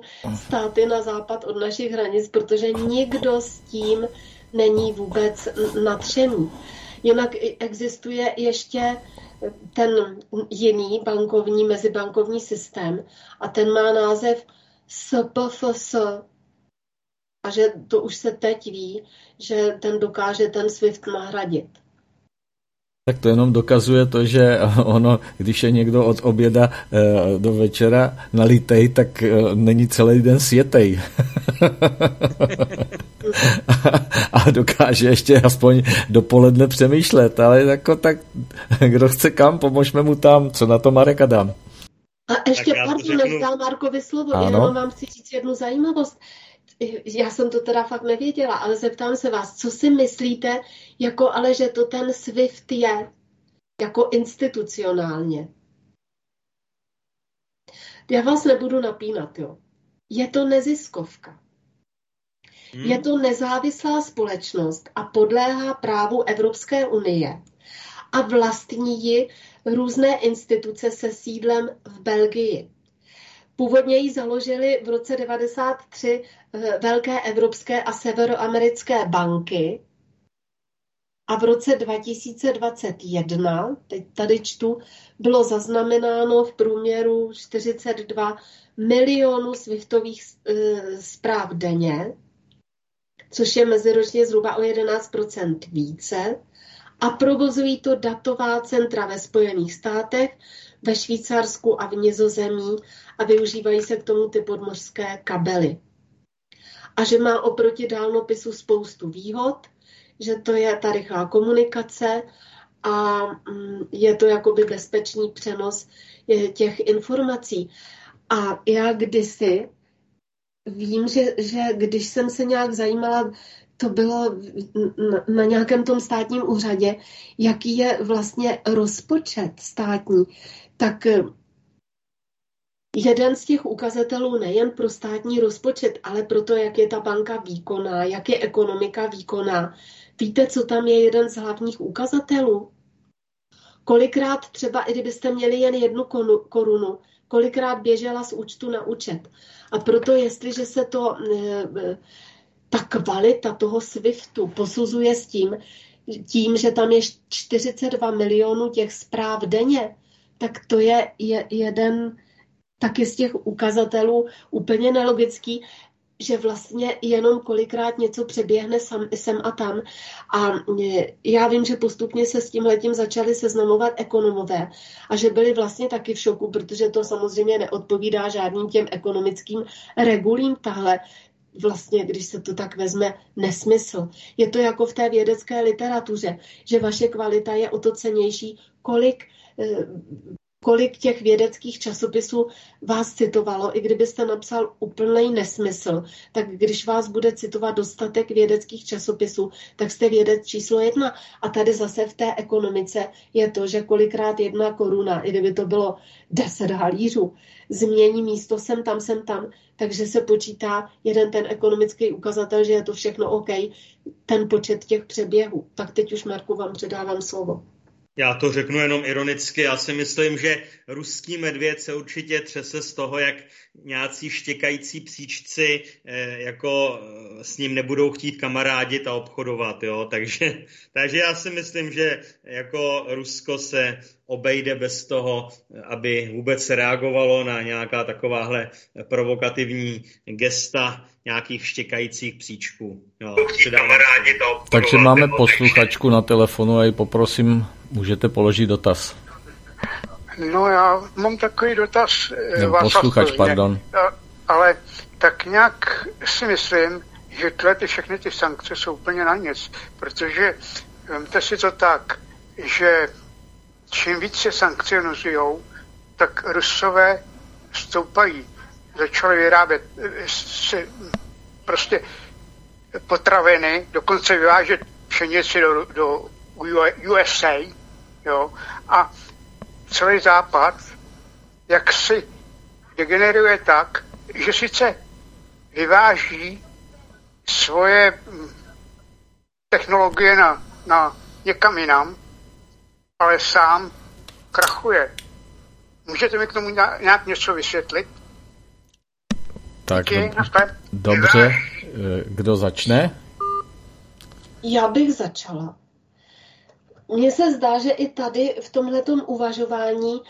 státy na západ od našich hranic, protože nikdo s tím není vůbec nadšený. Jinak existuje ještě ten jiný bankovní, mezibankovní systém a ten má název SPFS. A že to už se teď ví, že ten dokáže ten SWIFT nahradit. Tak to jenom dokazuje to, že ono, když je někdo od oběda eh, do večera nalitej, tak eh, není celý den světej. a dokáže ještě aspoň dopoledne přemýšlet, ale jako tak, kdo chce kam, pomožme mu tam, co na to Marek Adam. A ještě, pardon, než dám Markovi slovo, Ano. jenom vám chci říct jednu zajímavost. Já jsem to teda fakt nevěděla, ale zeptám se vás, co si myslíte, jako ale že to ten SWIFT je, jako institucionálně? Já vás nebudu napínat, jo. Je to neziskovka. Je to nezávislá společnost a podléhá právu Evropské unie a vlastní ji různé instituce se sídlem v Belgii. Původně ji založili v roce 93 eh, velké evropské a severoamerické banky. A v roce 2021, teď tady čtu, bylo zaznamenáno v průměru 42 milionů swiftových eh, zpráv denně, což je meziročně zhruba o 11% více, a provozují to datová centra ve Spojených státech, ve Švýcarsku a v Nizozemí a využívají se k tomu ty podmořské kabely. A že má oproti dálnopisu spoustu výhod, že to je ta rychlá komunikace a mm, je to jakoby bezpečný přenos těch informací. A já kdysi vím, že, že když jsem se nějak zajímala, to bylo na nějakém tom státním úřadě, jaký je vlastně rozpočet státní, tak eh, jeden z těch ukazatelů nejen pro státní rozpočet, ale pro to, jak je ta banka výkonná, jak je ekonomika výkonná. Víte, co tam je jeden z hlavních ukazatelů? Kolikrát třeba, i kdybyste měli jen jednu korunu, kolikrát běžela z účtu na účet. A proto, jestliže se to, eh, ta kvalita toho SWIFTu posuzuje s tím, tím, že tam je 42 milionů těch zpráv denně, tak to je, je jeden taky z těch ukazatelů úplně nelogický, že vlastně jenom kolikrát něco přeběhne sam, sem a tam. A e, já vím, že postupně se s tím letím začali seznamovat ekonomové a že byli vlastně taky v šoku, protože to samozřejmě neodpovídá žádným těm ekonomickým regulím tahle vlastně, když se to tak vezme, nesmysl. Je to jako v té vědecké literatuře, že vaše kvalita je o to cenější, kolik kolik těch vědeckých časopisů vás citovalo, i kdybyste napsal úplný nesmysl, tak když vás bude citovat dostatek vědeckých časopisů, tak jste vědec číslo jedna. A tady zase v té ekonomice je to, že kolikrát jedna koruna, i kdyby to bylo deset halířů, změní místo sem tam, sem tam, takže se počítá jeden ten ekonomický ukazatel, že je to všechno OK, ten počet těch přeběhů. Tak teď už, Marku, vám předávám slovo. Já to řeknu jenom ironicky. Já si myslím, že ruský medvěd se určitě třese z toho, jak nějací štěkající příčci eh, jako eh, s ním nebudou chtít kamarádit a obchodovat. Jo? Takže, takže já si myslím, že jako Rusko se obejde bez toho, aby vůbec reagovalo na nějaká takováhle provokativní gesta nějakých štěkajících příčků. Jo. Takže máme posluchačku na telefonu a ji poprosím, můžete položit dotaz. No já mám takový dotaz. eh, Nebo Václav posluchač, pardon. Ale tak nějak si myslím, že tyhle ty všechny ty sankce jsou úplně na nic, protože vemte si to tak, že čím víc se sankcionují, tak Rusové stoupají. Začali vyrábět eh, si, prostě potraviny, dokonce vyvážet pšenici do, do USA, jo, a celý západ, jak si degeneruje tak, že sice vyváží svoje mm, technologie na, na někam jinam, ale sám krachuje. Můžete mi k tomu nějak něco vysvětlit? Tak Díky, dob- dobře, eh, kdo začne? Já bych začala. Mně se zdá, že i tady v tomhletom uvažování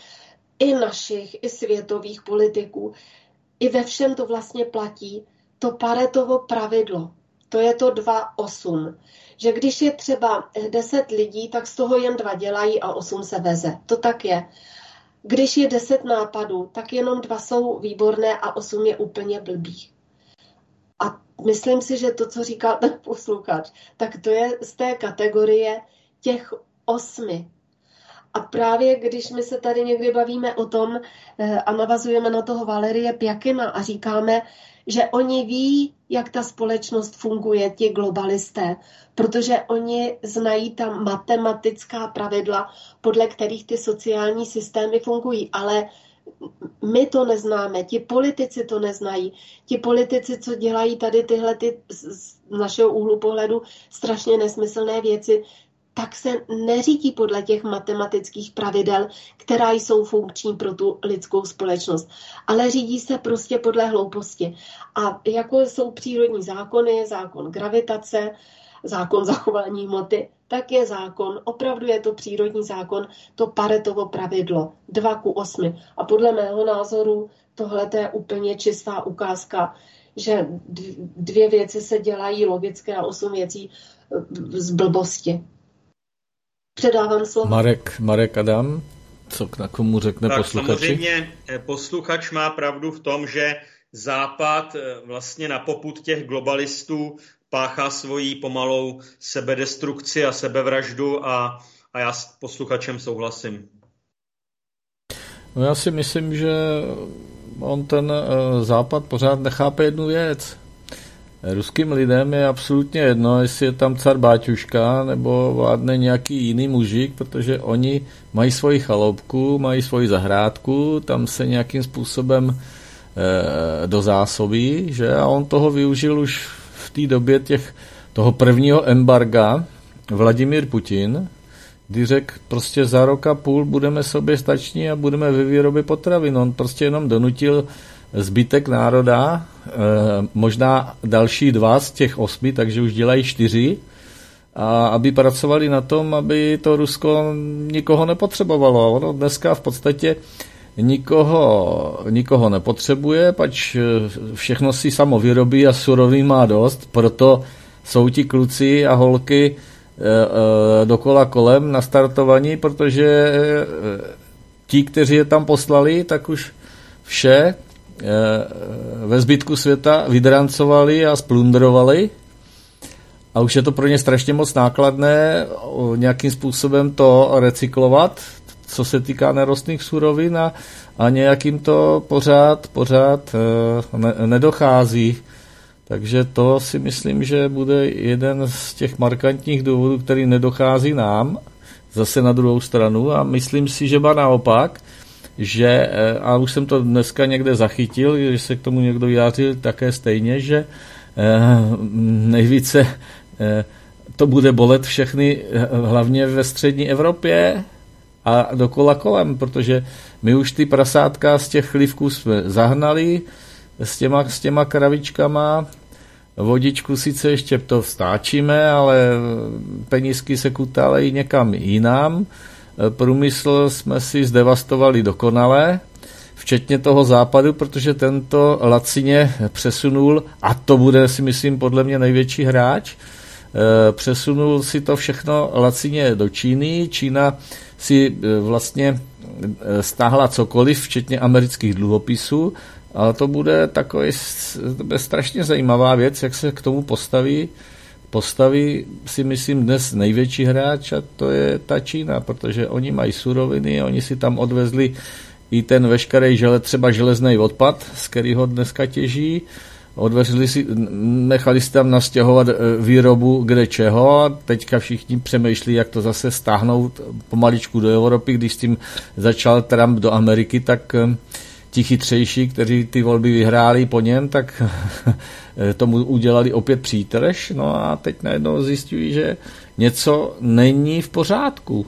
i našich, i světových politiků, i ve všem to vlastně platí to Paretovo pravidlo. To je to 2-8. Že když je třeba 10 lidí, tak z toho jen dva dělají a 8 se veze. To tak je. Když je 10 nápadů, tak jenom dva jsou výborné a 8 je úplně blbých. A myslím si, že to, co říkal ten posluchač, tak to je z té kategorie těch osmi. A právě když my se tady někdy bavíme o tom eh, a navazujeme na toho Valerie Pjakina a říkáme, že oni ví, jak ta společnost funguje, ti globalisté, protože oni znají ta matematická pravidla, podle kterých ty sociální systémy fungují, ale my to neznáme, ti politici to neznají. Ti politici, co dělají tady tyhle ty z našeho úhlu pohledu strašně nesmyslné věci, tak se neřídí podle těch matematických pravidel, která jsou funkční pro tu lidskou společnost, ale řídí se prostě podle hlouposti. A jako jsou přírodní zákony, zákon gravitace, zákon zachování hmoty, tak je zákon, opravdu je to přírodní zákon, to paretovo pravidlo, 2 ku 8. A podle mého názoru tohle je úplně čistá ukázka, že dvě věci se dělají logické a osm věcí z blbosti. Předávám slovo. Marek, Marek Adam, co k komu řekne tak posluchači? Samozřejmě eh, posluchač má pravdu v tom, že Západ eh, vlastně na poput těch globalistů páchá svoji pomalou sebedestrukci a sebevraždu a, a já s posluchačem souhlasím. No já si myslím, že on ten uh, západ pořád nechápe jednu věc. Ruským lidem je absolutně jedno, jestli je tam car Báťuška nebo vládne nějaký jiný mužik, protože oni mají svoji chaloupku, mají svoji zahrádku, tam se nějakým způsobem e, dozásobí, že a on toho využil už v té době těch, toho prvního embarga Vladimír Putin, kdy řekl, prostě za rok a půl budeme sobě stační a budeme ve výrobě potravin. On prostě jenom donutil zbytek národa, eh, možná další dva z těch osmi, takže už dělají čtyři, a aby pracovali na tom, aby to Rusko nikoho nepotřebovalo. Ono dneska v podstatě nikoho, nikoho nepotřebuje, pač eh, všechno si samo vyrobí a surový má dost, proto jsou ti kluci a holky e, dokola kolem nastartovaní, protože ti, kteří je tam poslali, tak už vše ve zbytku světa vydrancovali a splundrovali a už je to pro ně strašně moc nákladné nějakým způsobem to recyklovat, co se týká nerostných surovin a, a nějakým to pořád, pořád eh, ne, nedochází. Takže to si myslím, že bude jeden z těch markantních důvodů, který nedochází nám, zase na druhou stranu a myslím si, že ba naopak, že, eh, a už jsem to dneska někde zachytil, když se k tomu někdo vyjádřil také stejně, že eh, nejvíce to bude bolet všechny, hlavně ve střední Evropě, a dokola kolem, protože my už ty prasátka z těch chlivků jsme zahnali s těma, s těma kravičkama, vodičku sice ještě to vstáčíme, ale penízky se kutálejí někam jinam. Průmysl jsme si zdevastovali dokonale, včetně toho západu, protože tento lacině přesunul, a to bude si myslím podle mě největší hráč, eh, přesunul si to všechno lacině do Číny. Čína si e, vlastně e, stáhla cokoliv, včetně amerických dluhopisů, ale to bude takový to bude strašně zajímavá věc, jak se k tomu postaví postaví si myslím dnes největší hráč a to je ta Čína, protože oni mají suroviny, oni si tam odvezli i ten veškerý žele, třeba železný odpad, z kterého dneska těží, odvezli si, nechali si tam nastěhovat e, výrobu kde čeho a teďka všichni přemýšlí, jak to zase stáhnout pomaličku do Evropy, když s tím začal Trump do Ameriky, tak e, ti chytřejší, kteří ty volby vyhráli po něm, tak tomu udělali opět přítrž, no a teď najednou zjistují, že něco není v pořádku.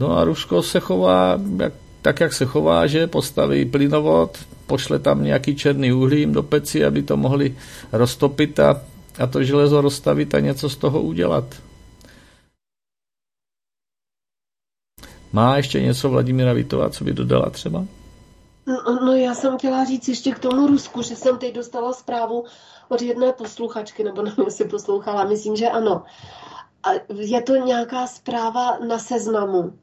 No a Rusko se chová jak, tak, jak se chová, že postaví plynovod, pošle tam nějaký černý uhlí jim do peci, aby to mohli roztopit a, a to železo rozstavit a něco z toho udělat. Má ještě něco Vladimíra Vitová, co by dodala třeba? No, já jsem chtěla říct ještě k tomu Rusku, že jsem teď dostala zprávu od jedné posluchačky, nebo nevím, jestli poslouchala, myslím, že ano. A je to nějaká zpráva na seznamu.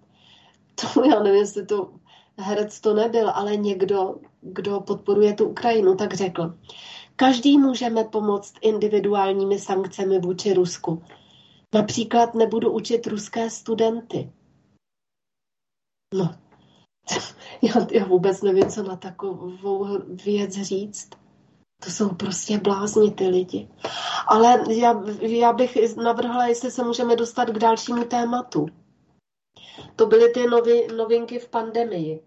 To já nevím, jestli to herec to nebyl, ale někdo, kdo podporuje tu Ukrajinu, tak řekl. Každý můžeme pomoct individuálními sankcemi vůči Rusku. Například nebudu učit ruské studenty. No, já, já vůbec nevím, co na takovou věc říct. To jsou prostě blázni ty lidi. Ale já, já bych navrhla, jestli se můžeme dostat k dalšímu tématu. To byly ty novi, novinky v pandemii.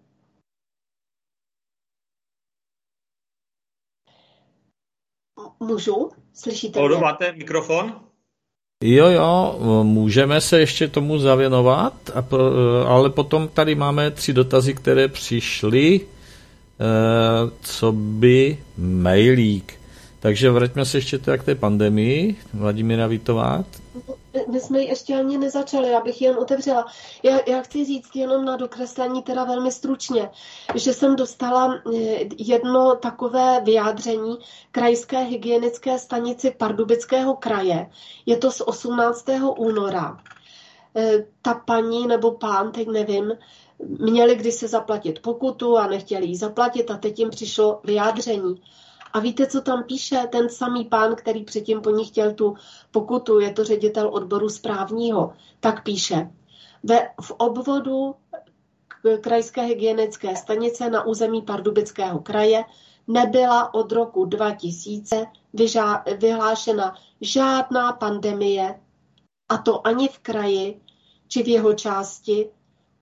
Můžu? Slyšíte máte mikrofon? Jo, jo, můžeme se ještě tomu zavěnovat, ale potom tady máme tři dotazy, které přišly, eh, co by mailík. Takže vraťme se ještě k té pandemii, Vladimíra Vitová my jsme ji ještě ani nezačali, já bych jen otevřela. Já, já chci říct jenom na dokreslení teda velmi stručně, že jsem dostala eh, jedno takové vyjádření krajské hygienické stanici Pardubického kraje. Je to z 18. února. Eh, ta paní nebo pán, teď nevím, měli když se zaplatit pokutu a nechtěli ji zaplatit a teď jim přišlo vyjádření. A víte, co tam píše ten samý pán, který předtím po ní chtěl tu pokutu, je to ředitel odboru správního, tak píše, ve, v obvodu krajské hygienické stanice na území Pardubického kraje nebyla od roku 2000 vyžá, vyhlášena žádná pandemie, a to ani v kraji či v jeho části,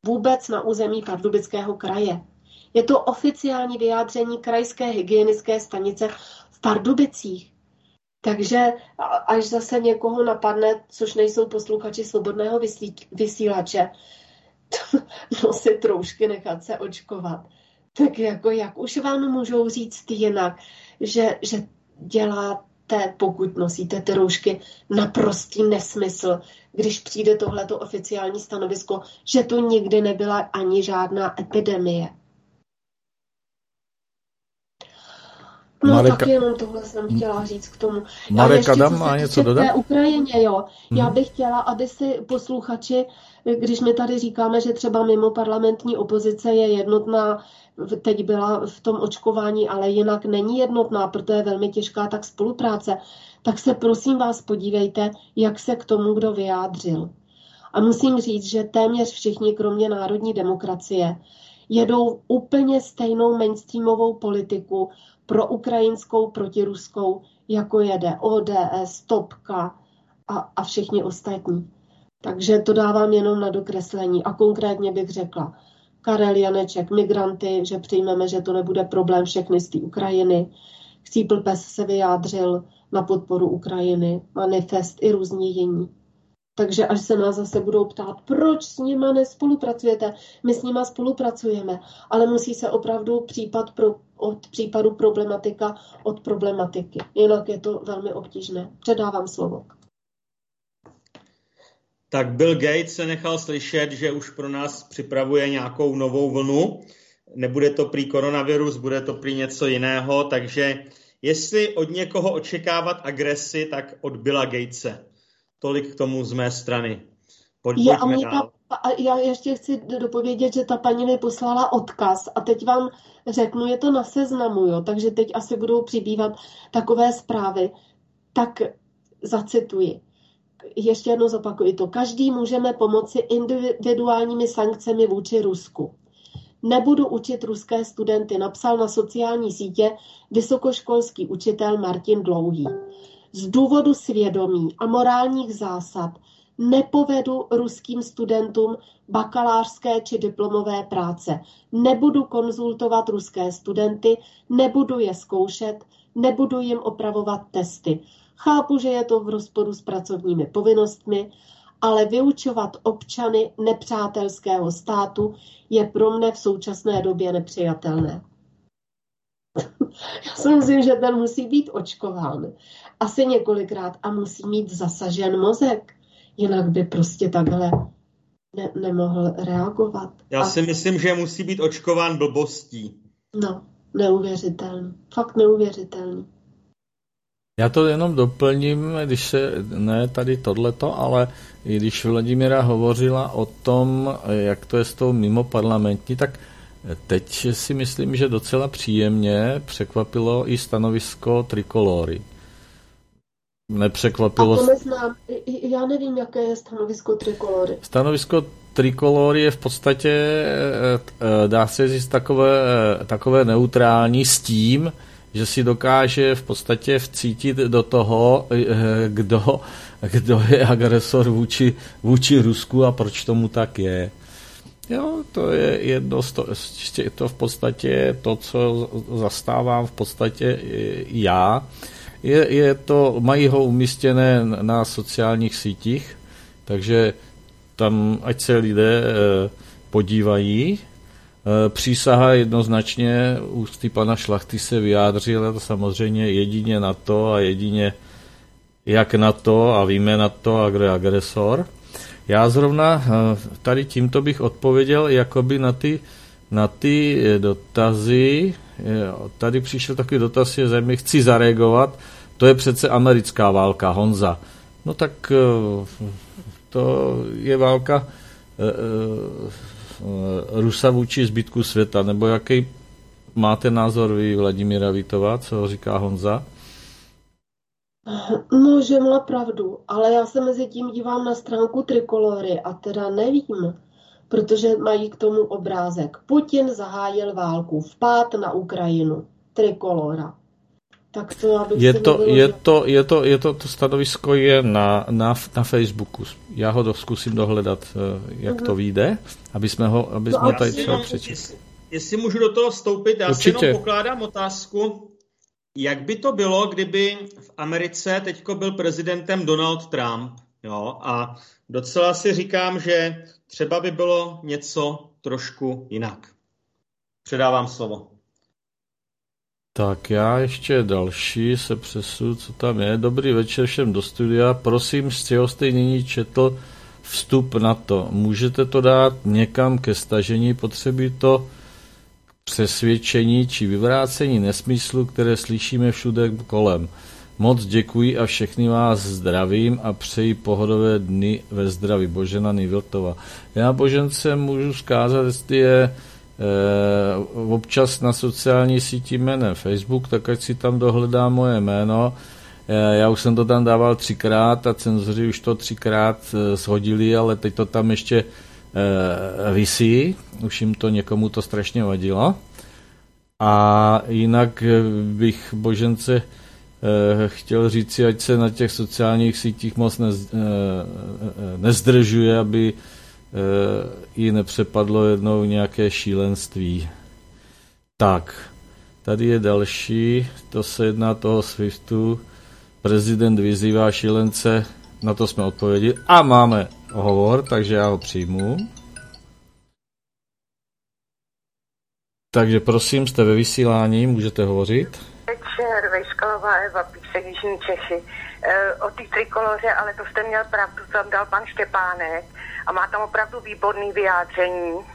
vůbec na území Pardubického kraje. Je to oficiální vyjádření krajské hygienické stanice v Pardubicích. Takže až zase někoho napadne, což nejsou posluchači svobodného vysílače, nosit troušky, nechat se očkovat. Tak jako jak už vám můžou říct jinak, že, že děláte, pokud nosíte ty roušky, naprostý nesmysl, když přijde tohleto oficiální stanovisko, že to nikdy nebyla ani žádná epidemie. No Mareka... tak jenom tohle jsem chtěla říct k tomu. Marek Adam má něco dodat? Té Ukrajině, jo. Hmm. Já bych chtěla, aby si posluchači, když my tady říkáme, že třeba mimo parlamentní opozice je jednotná, teď byla v tom očkování, ale jinak není jednotná, protože je velmi těžká tak spolupráce, tak se prosím vás podívejte, jak se k tomu kdo vyjádřil. A musím říct, že téměř všichni, kromě národní demokracie, jedou úplně stejnou mainstreamovou politiku pro ukrajinskou, protiruskou, jako jede ODS, Topka a, a všichni ostatní. Takže to dávám jenom na dokreslení. A konkrétně bych řekla, Karel Janeček, migranty, že přijmeme, že to nebude problém všechny z té Ukrajiny. Chcípl Pes se vyjádřil na podporu Ukrajiny, manifest i různí jiní. Takže až se nás zase budou ptát, proč s nima nespolupracujete, my s nima spolupracujeme, ale musí se opravdu případ pro, od případu problematika od problematiky. Jinak je to velmi obtížné. Předávám slovo. Tak Bill Gates se nechal slyšet, že už pro nás připravuje nějakou novou vlnu. Nebude to prý koronavirus, bude to prý něco jiného, takže jestli od někoho očekávat agresi, tak od Billa Gatese. Tolik k tomu z mé strany. Pojďme a, mě ta, a já ještě chci dopovědět, že ta paní mi poslala odkaz a teď vám řeknu, je to na seznamu, jo, takže teď asi budou přibývat takové zprávy. Tak zacituji. Ještě jednou zopakuji to. Každý můžeme pomoci individuálními sankcemi vůči Rusku. Nebudu učit ruské studenty, napsal na sociální sítě vysokoškolský učitel Martin Dlouhý. Z důvodu svědomí a morálních zásad nepovedu ruským studentům bakalářské či diplomové práce. Nebudu konzultovat ruské studenty, nebudu je zkoušet, nebudu jim opravovat testy. Chápu, že je to v rozporu s pracovními povinnostmi, ale vyučovat občany nepřátelského státu je pro mne v současné době nepřijatelné. Já si myslím, že ten musí být očkován asi několikrát a musí mít zasažen mozek. Jinak by prostě takhle ne, nemohl reagovat. Já A- si myslím, že musí být očkován blbostí. No, neuvěřitelný. Fakt neuvěřitelný. Já to jenom doplním, když se, ne tady tohleto, ale i když Vladimíra hovořila o tom, jak to je s tou mimo parlamentní, tak teď si myslím, že docela příjemně překvapilo i stanovisko Trikolory. A Nepřekvapilo... to neznám. Já nevím, jaké je stanovisko trikolory. Stanovisko Trikolory je v podstatě, eh, eh, dá se říct, takové, eh, takové neutrální s tím, že si dokáže v podstatě vcítit do toho, kdo, kdo je agresor vůči, vůči Rusku a proč tomu tak je. Jo, to je jedno z to, to v podstatě to, co zastávám v podstatě i já. Je, je to, mají ho umístěné na sociálních sítích, takže tam ať se lidé eh, podívají. Eh, Přísaha jednoznačně ústy pana Šlachty se vyjádřila samozřejmě jedině na to a jedině jak na to a víme na to a kdo je agresor. Já zrovna eh, tady tímto bych odpověděl jakoby na ty, na ty eh, dotazy. Eh, Tady přišel takový dotaz, je zajímavý, chci zareagovat. To je přece americká válka, Honza. No tak eh, to je válka Rusa vůči zbytku světa, nebo jaký máte názor vy, Vladimíra Vítová, co říká Honza? No, že má pravdu, ale já se mezi tím dívám na stránku trikolory a teda nevím, protože mají k tomu obrázek. Putin zahájil válku, vpád na Ukrajinu. Trikolora. Tak to Je to, vyložila. je to, je to, je to, to stanovisko je na, na, na Facebooku. Já ho do, zkusím dohledat, eh, jak to vyjde, aby jsme ho, aby No jsme a tady třeba přečetli. jestli, jestli můžu do toho vstoupit, já Určitě. si jenom pokládám otázku, jak by to bylo, kdyby v Americe teďko byl prezidentem Donald Trump, jo, a docela si říkám, že třeba by bylo něco trošku jinak. Předávám slovo. Tak já ještě další se přesu, co tam je. Dobrý večer všem do studia. Prosím, z čeho jste nyní četl vstup na to. Můžete to dát někam ke stažení, potřebí to přesvědčení či vyvrácení nesmyslu, které slyšíme všude kolem. Moc děkuji a všechny vás zdravím a přeji pohodové dny ve zdraví. Božena Niviltova. Já Božence můžu zkázat, jestli je eh, občas na sociální síti jménem Facebook, tak ať si tam dohledá moje jméno. Eh, já už jsem to tam dával třikrát a cenzoři už to třikrát eh, shodili, ale teď to tam ještě eh, visí. Už jim to někomu to strašně vadilo. A jinak eh, bych Božence chtěl říci, ať se na těch sociálních sítích moc nez, eh, eh, nezdržuje, aby eh, jí nepřepadlo jednou nějaké šílenství. Tak, tady je další, to se jedná toho SWIFTu. Prezident vyzývá šílence, na to jsme odpověděli. A máme hovor, takže já ho přijmu. Takže prosím, jste ve vysílání, můžete hovořit. Večer, Vejskalová Eva, Písek, Jižní Čechy. E, o té trikoloře, ale to jste měl pravdu, tam dal pan Štěpánek a má tam opravdu výborný vyjádření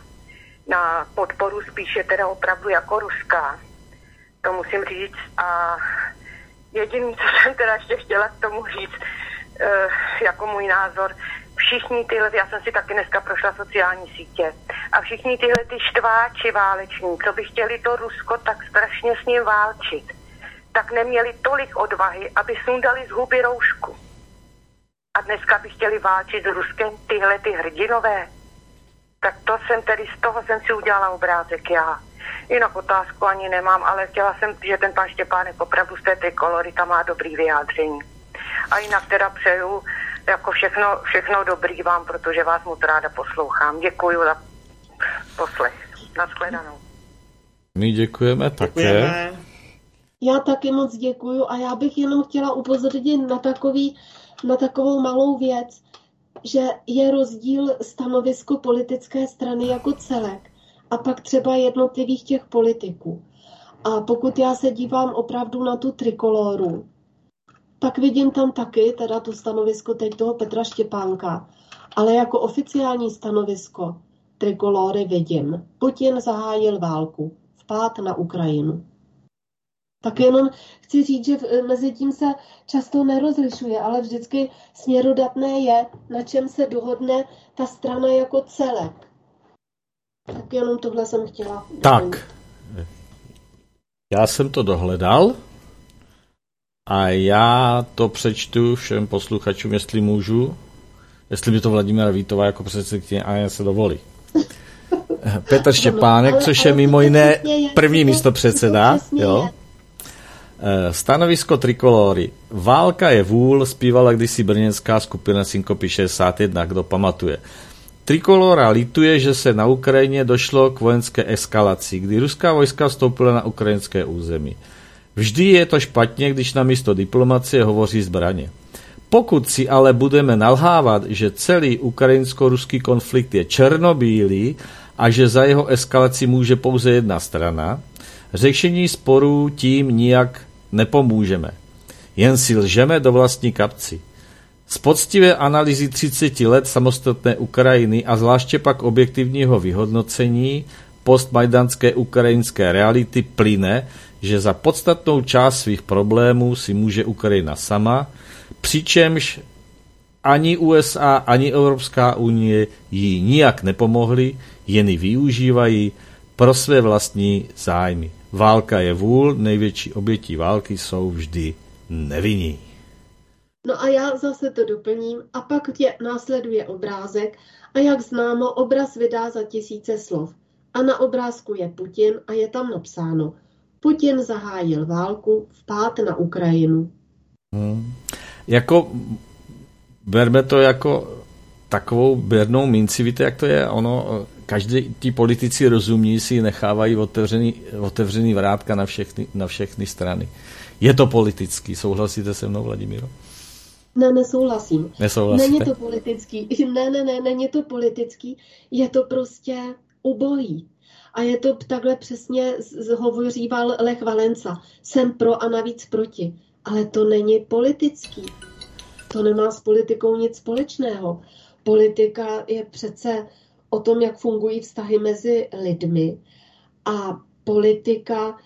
na podporu spíše teda opravdu jako ruská. To musím říct. A jediný, co jsem teda ještě chtěla k tomu říct, e, jako můj názor, všichni tyhle, já jsem si taky dneska prošla sociální sítě, a všichni tyhle ty štváči váleční, co by chtěli to Rusko tak strašně s ním válčit, tak neměli tolik odvahy, aby sundali z huby roušku. A dneska by chtěli válčit s Ruskem tyhle ty hrdinové. Tak to jsem tedy, z toho jsem si udělala obrázek já. Jinak otázku ani nemám, ale chtěla jsem, že ten pan Štěpánek opravdu z té trikolory tam má dobrý vyjádření. A jinak teda přeju jako všechno, všechno dobrý vám, protože vás moc ráda poslouchám. Děkuji za poslech. Naschledanou. My děkujeme také. Děkujeme. Já taky moc děkuju a já bych jenom chtěla upozornit na, takový, na takovou malou věc, že je rozdíl stanovisko politické strany jako celek a pak třeba jednotlivých těch politiků. A pokud já se dívám opravdu na tu trikoloru, tak vidím tam taky teda to stanovisko teď toho Petra Štěpánka. Ale jako oficiální stanovisko trikolory vidím. Putin zahájil válku. Vpád na Ukrajinu. Tak jenom chci říct, že mezi tím se často nerozlišuje, ale vždycky směrodatné je, na čem se dohodne ta strana jako celek. Tak jenom tohle jsem chtěla. Tak, já jsem to dohledal a já to přečtu všem posluchačům, jestli můžu, jestli by to Vladimíra Vítová jako předsedkyně a se dovolí. Petr Štěpánek, což je mimo jiné první místo předseda, jo? Eh, stanovisko Trikolory. Válka je vůl, zpívala kdysi brněnská skupina Synkopy 61, kdo pamatuje. Trikolora lituje, že se na Ukrajině došlo k vojenské eskalaci, kdy ruská vojska vstoupila na ukrajinské území. Vždy je to špatně, když na místo diplomacie hovoří zbraně. Pokud si ale budeme nalhávat, že celý ukrajinsko-ruský konflikt je černobílý a že za jeho eskalaci může pouze jedna strana, řešení sporů tím nijak nepomůžeme. Jen si lžeme do vlastní kapci. Z poctivé analýzy 30 let samostatné Ukrajiny a zvláště pak objektivního vyhodnocení postmajdanské ukrajinské reality plyne, že za podstatnou část svých problémů si může Ukrajina sama, přičemž ani USA, ani Evropská unie jí nijak nepomohly, jen ji využívají pro své vlastní zájmy. Válka je vůl, největší obětí války jsou vždy nevinní. No a já zase to doplním a pak tě následuje obrázek a jak známo, obraz vydá za tisíce slov. A na obrázku je Putin a je tam napsáno Putin zahájil válku, vpád na Ukrajinu. Hmm. Jako, berme to jako takovou běrnou minci, víte, jak to je? Ono, každý ti politici rozumní si nechávají otevřený, otevřený vrátka na všechny, na všechny strany. Je to politický, souhlasíte se mnou, Vladimíro? Ne, nesouhlasím. Nesouhlasíte? Není to politický. Ne, ne, ne, není to politický. Je to prostě ubohý. A je to takhle přesně hovoříval Lech Valenca. Jsem pro a navíc proti. Ale to není politický. To nemá s politikou nic společného. Politika je přece o tom, jak fungují vztahy mezi lidmi. A politika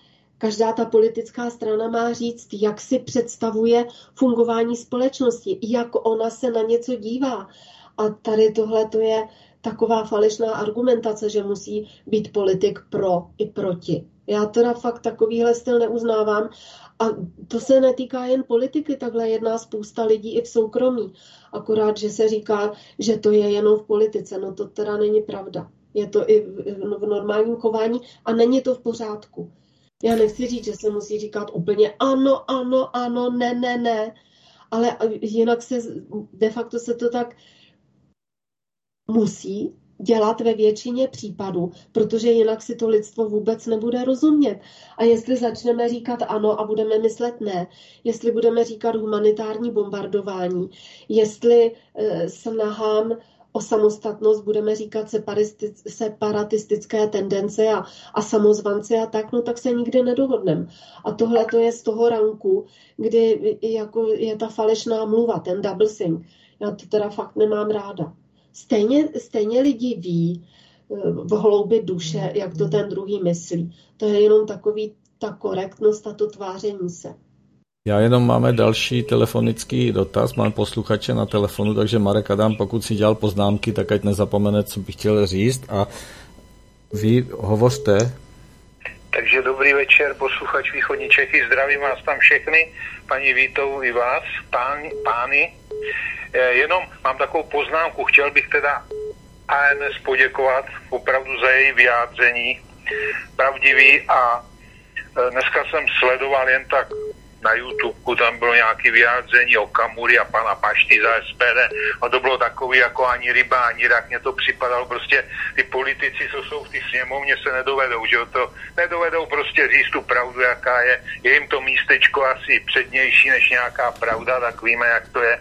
Každá ta politická strana má říct, jak si představuje fungování společnosti, jak ona se na něco dívá. A tady tohle to je taková falešná argumentace, že musí být politik pro i proti. Já teda fakt takovýhle styl neuznávám a to se netýká jen politiky, takhle jedná spousta lidí i v soukromí. Akorát, že se říká, že to je jenom v politice. No to teda není pravda. Je to i v normálním chování a není to v pořádku. Já nechci říct, že se musí říkat úplně ano, ano, ano, ne, ne, ne, ale jinak se de facto se to tak musí dělat ve většině případů, protože jinak si to lidstvo vůbec nebude rozumět. A jestli začneme říkat ano a budeme myslet ne, jestli budeme říkat humanitární bombardování, jestli eh, snahám o samostatnost budeme říkat separatistické tendence a, a samozvanci a tak, no tak se nikdy nedohodneme. A tohle to je z toho ranku, kdy jako je ta falešná mluva, ten double sing. Já to teda fakt nemám ráda. Stejně, stejně lidi ví eh, v hloubi duše, jak to ten druhý myslí. To je jenom takový ta korektnost a to tváření se. Já jenom máme další telefonický dotaz, mám posluchače na telefonu, takže Marek Adam, pokud si dělal poznámky, tak ať nezapomene, co bych chtěl říct a vy hovořte. Takže dobrý večer, posluchač Východní Čechy, zdravím vás tam všechny, paní Vítovou i vás, pán, pány. Eh, jenom mám takovou poznámku, chtěl bych teda ANS poděkovat opravdu za její vyjádření, pravdivý a eh, dneska jsem sledoval jen tak na YouTube tam bylo nějaké vyjádření o Kamury a pana Pašty za SPD a to bylo takový jako ani ryba, ani rak, mně to připadalo prostě, ty politici, co jsou v té sněmovně, se nedovedou, že to nedovedou prostě říct tu pravdu, jaká je, je jim to místečko asi přednější než nějaká pravda, tak víme, jak to je.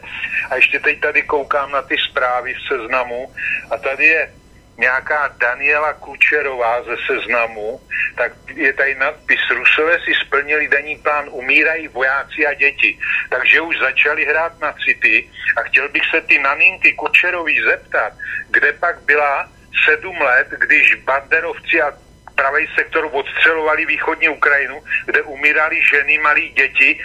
A ještě teď tady koukám na ty zprávy v seznamu a tady je nějaká Daniela Kučerová ze seznamu, tak je tady nadpis Rusové si splnili denní plán, umírají vojáci a děti. Takže už začali hrát na city a chtěl bych se ty naninky Kučerový zeptat, kde pak byla sedm let, když banderovci a pravý sektor odstřelovali východní Ukrajinu, kde umírali ženy, malí děti,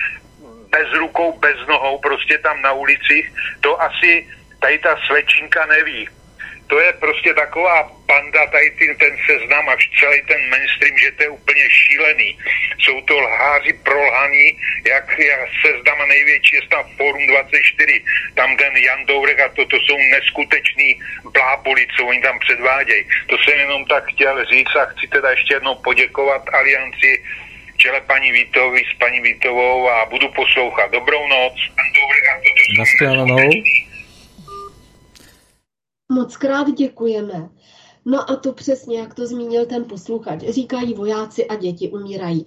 bez rukou, bez nohou, prostě tam na ulicích. To asi tady ta svečinka neví to je prostě taková panda, tady ten, ten seznam a celý ten mainstream, že to je úplně šílený. Jsou to lháři prolhaní, jak, jak seznam a největší je tam Forum 24, tam ten Jan Dourek a to, to jsou neskutečný bláboli, co oni tam předvádějí. To jsem jenom tak chtěl říct a chci teda ještě jednou poděkovat Alianci čele paní Vítovi s paní Vítovou a budu poslouchat. Dobrou noc. Jan Dourek a to, to jsou Moc krát děkujeme. No a to přesně, jak to zmínil ten posluchač. Říkají vojáci a děti umírají.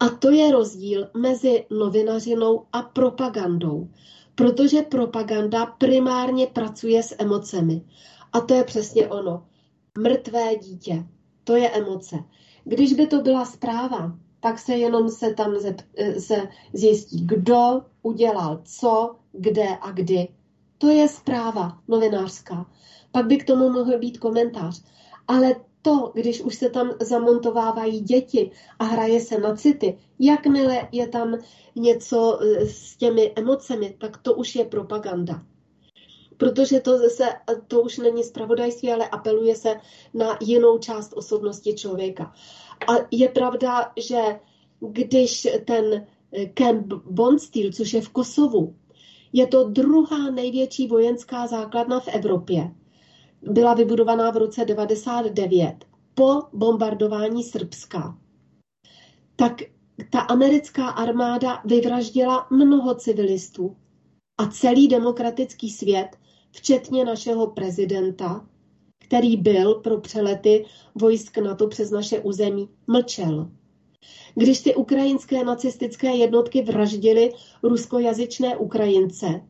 A to je rozdíl mezi novinařinou a propagandou. Protože propaganda primárně pracuje s emocemi. A to je přesně ono. Mrtvé dítě. To je emoce. Když by to byla zpráva, tak se jenom se tam se zjistí, kdo udělal co, kde a kdy. To je zpráva novinářská pak by k tomu mohl být komentář. Ale to, když už se tam zamontovávají děti a hraje se na city, jakmile je tam něco e, s těmi emocemi, tak to už je propaganda. Protože to, zase, to už není spravodajství, ale apeluje se na jinou část osobnosti člověka. A je pravda, že když ten Camp Bondsteel, což je v Kosovu, je to druhá největší vojenská základna v Evropě byla vybudovaná v roce 99 po bombardování Srbska, tak ta americká armáda vyvraždila mnoho civilistů a celý demokratický svět, včetně našeho prezidenta, který byl pro přelety vojsk NATO přes naše území, mlčel. Když ty ukrajinské nacistické jednotky vraždily ruskojazyčné Ukrajince,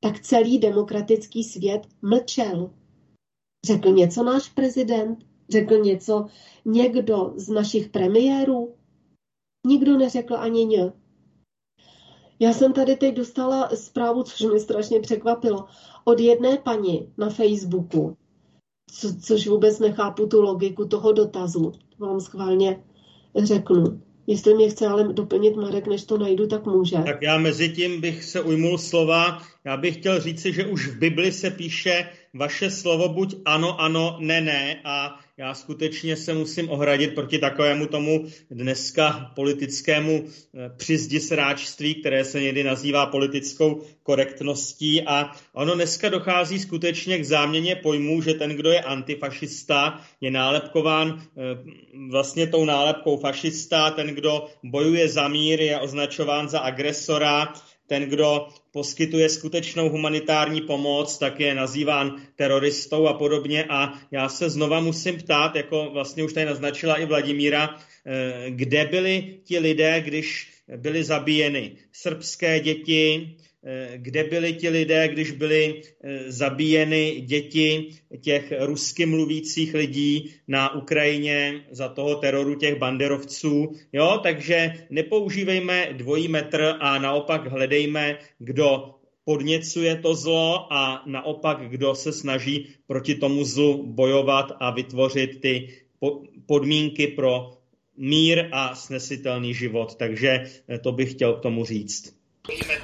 tak celý demokratický svět mlčel. Řekl něco náš prezident? Řekl něco někdo z našich premiérů? Nikdo neřekl ani ně. Já jsem tady teď dostala zprávu, což mě strašně překvapilo, od jedné paní na Facebooku, co, což vůbec nechápu tu logiku toho dotazu. Vám schválně řeknu. Jestli mě chce ale doplnit Marek, než to najdu, tak může. Tak já mezi tím bych se ujmul slova. Já bych chtěl říci, že už v Bibli se píše, vaše slovo buď ano, ano, ne, ne a já skutečně se musím ohradit proti takovému tomu dneska politickému eh, přizdisráčství, které se někdy nazývá politickou korektností. A ono dneska dochází skutečně k záměně pojmů, že ten, kdo je antifašista, je nálepkován eh, vlastně tou nálepkou fašista, ten, kdo bojuje za mír, je označován za agresora, ten, kdo poskytuje skutečnou humanitární pomoc, tak je nazýván teroristou a podobně. A já se znova musím ptát, jako vlastně už tady naznačila i Vladimíra, eh, kde byli ti lidé, když byly zabíjeny srbské děti, kde byli ti lidé, když byly eh, zabíjeny děti těch rusky mluvících lidí na Ukrajině za toho teroru těch banderovců. Jo, takže nepoužívejme dvojí metr a naopak hledejme, kdo podněcuje to zlo a naopak, kdo se snaží proti tomu zlu bojovat a vytvořit ty podmínky pro mír a snesitelný život. Takže eh, to bych chtěl k tomu říct.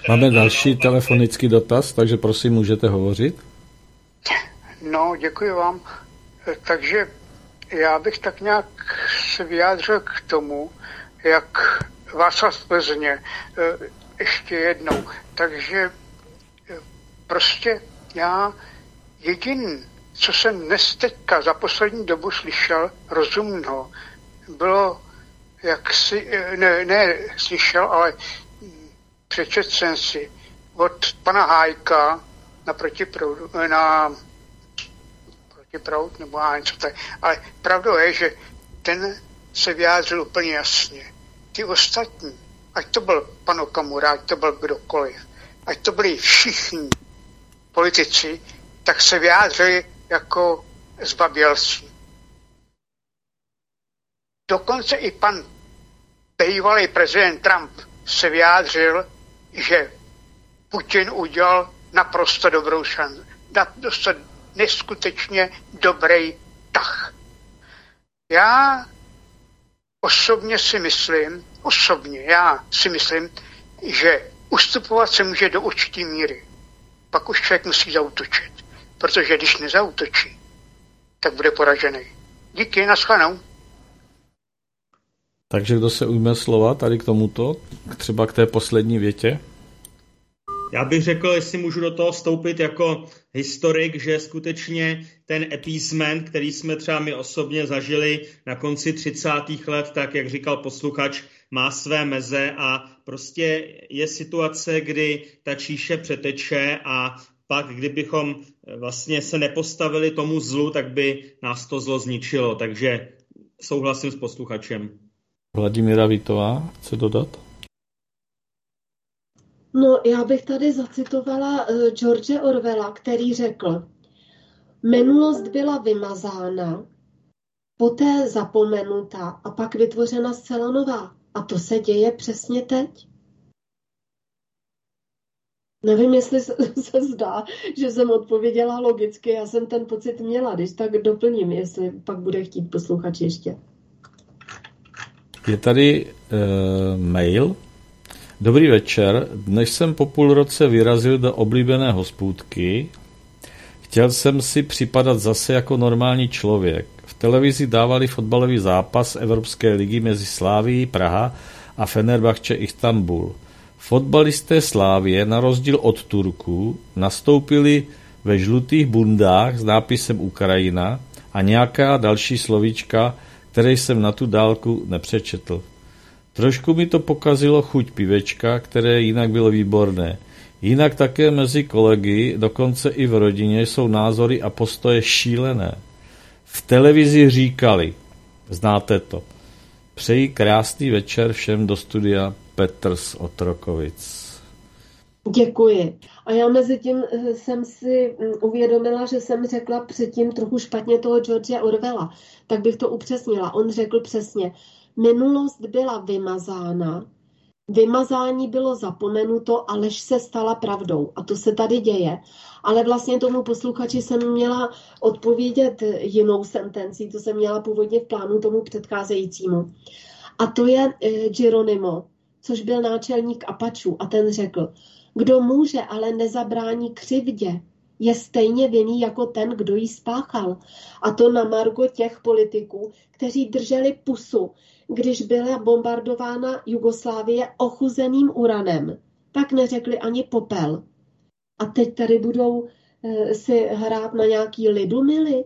Máme další telefonický dotaz, takže prosím, můžete hovořit. No, děkuji vám. Takže já bych tak nějak se vyjádřil k tomu, jak Václav Plzně, eh, ještě jednou. Takže eh, prostě já jediný, co jsem dnes teďka za poslední dobu slyšel rozumného, bylo, jak si, eh, ne, ne slyšel, ale přečet jsem si od pana Hájka na protiproudu, eh, na protiproud, nebo já něco tak. Ale pravdou je, že ten se vyjádřil úplně jasně. Ty ostatní, ať to byl pan Okamura, ať to byl kdokoliv, ať to byli všichni politici, tak se vyjádřili jako zbabělci. Dokonce i pan bývalý prezident Trump se vyjádřil, že Putin udělal naprosto dobrou šanci, naprosto neskutečně dobrý tah. Já osobně si myslím, osobně já si myslím, že ustupovat se může do určitý míry. Pak už člověk musí zautočit, protože když nezautočí, tak bude poražený. Díky, naschledanou. Takže kdo se ujme slova tady k tomuto, třeba k té poslední větě? Já bych řekl, jestli můžu do toho vstoupit jako historik, že skutečně ten appeasement, který jsme třeba my osobně zažili na konci 30. let, tak jak říkal posluchač, má své meze a prostě je situace, kdy ta číše přeteče a pak, kdybychom vlastně se nepostavili tomu zlu, tak by nás to zlo zničilo. Takže souhlasím s posluchačem. Vladimíra Vítová chce dodat? No, já bych tady zacitovala uh, George Orwella, který řekl, minulost byla vymazána, poté zapomenuta a pak vytvořena zcela nová. A to se děje přesně teď. Nevím, jestli se, se zdá, že jsem odpověděla logicky, já jsem ten pocit měla, když tak doplním, jestli pak bude chtít posluchač ještě. Je tady uh, mail. Dobrý večer. Dnes jsem po půl roce vyrazil do oblíbené hospůdky. Chtěl jsem si připadat zase jako normální člověk. V televizi dávali fotbalový zápas Evropské ligy mezi Sláví Praha a Fenerbahce Istanbul. Fotbalisté Slávě, na rozdíl od Turků, nastoupili ve žlutých bundách s nápisem Ukrajina a nějaká další slovíčka který jsem na tu dálku nepřečetl. Trošku mi to pokazilo chuť pivečka, které jinak bylo výborné. Jinak také mezi kolegy, dokonce i v rodině, jsou názory a postoje šílené. V televizi říkali, znáte to, přeji krásný večer všem do studia Petr z Otrokovic. Děkuji. A já mezi tím eh, jsem si mm, uvědomila, že jsem řekla předtím trochu špatně toho George Orwella. Tak bych to upřesnila. On řekl přesně, minulost byla vymazána, vymazání bylo zapomenuto a lež se stala pravdou. A to se tady děje. Ale vlastně tomu posluchači jsem měla odpovědět jinou sentencí, to jsem měla původně v plánu tomu předcházejícímu. A to je eh, Geronimo, což byl náčelník Apačů a ten řekl, kdo může, ale nezabrání křivdě, je stejně vinný jako ten, kdo ji spáchal. A to na margo těch politiků, kteří drželi pusu, když byla bombardována Jugoslávie ochuzeným uranem. Tak neřekli ani popel. A teď tady budou e, si hrát na nějaký lidumily.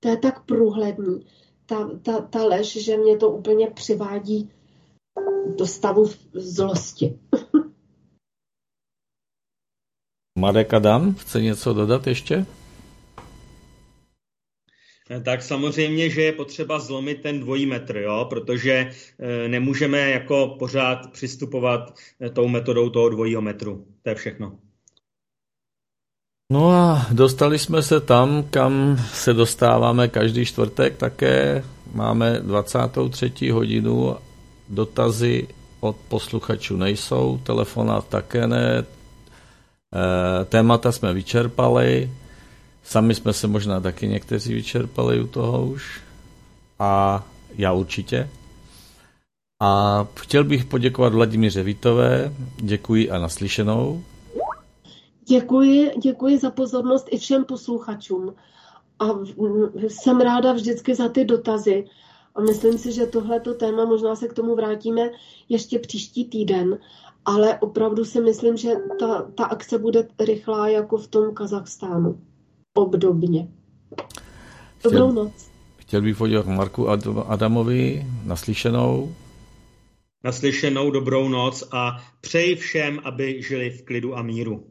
To je tak průhledný. Ta, ta, ta lež, že mě to úplně přivádí do stavu zlosti. Marek Adam chce něco dodat ještě? Tak samozřejmě, že je potřeba zlomit ten dvojí metr, jo? protože e, nemůžeme jako pořád přistupovat e, tou metodou toho dvojího metru. To je všechno. No a dostali jsme se tam, kam se dostáváme každý čtvrtek také. Máme 23. hodinu, dotazy od posluchačů nejsou, telefonát také ne, Eh, témata jsme vyčerpali, sami jsme se možná taky někteří vyčerpali u toho už a já určitě. A chtěl bych poděkovat Vladimíře Vítové, děkuji a naslyšenou. Děkuji, děkuji za pozornost i všem posluchačům. A jsem ráda vždycky za ty dotazy. A myslím si, že tohleto téma, možná se k tomu vrátíme ještě příští týden, ale opravdu si myslím, že ta, ta akce bude rychlá jako v tom Kazachstánu. Obdobně. Dobrou chtěl, noc. Chtěl bych poděkovat Marku Adamovi naslyšenou. Naslyšenou dobrou noc a přeji všem, aby žili v klidu a míru.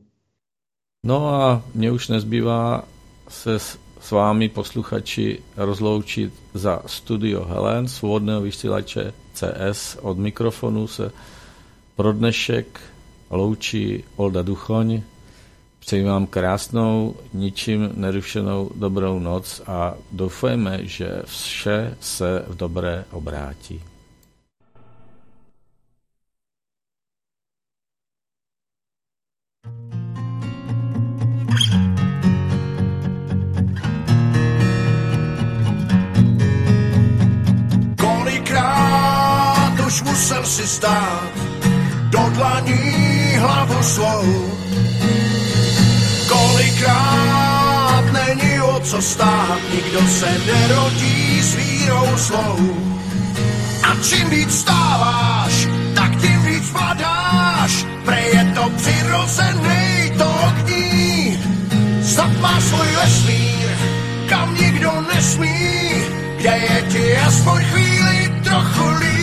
No a mě už nezbývá se s vámi posluchači rozloučit za studio Helen, svobodného vysílače CS. Od mikrofonu se pro dnešek loučí Olda Duchoň. Přeji vám krásnou, ničím nerušenou dobrou noc a doufejme, že vše se v dobré obrátí. Kolikrát už musel si stát do dlaní hlavu svou Kolikrát není o co stát, nikdo se nerodí s vírou svou. A čím víc stáváš, tak tím víc padáš, pre je to přirozený to ogní. Snad má svůj vesmír, kam nikdo nesmí, kde je ti aspoň chvíli trochu líp.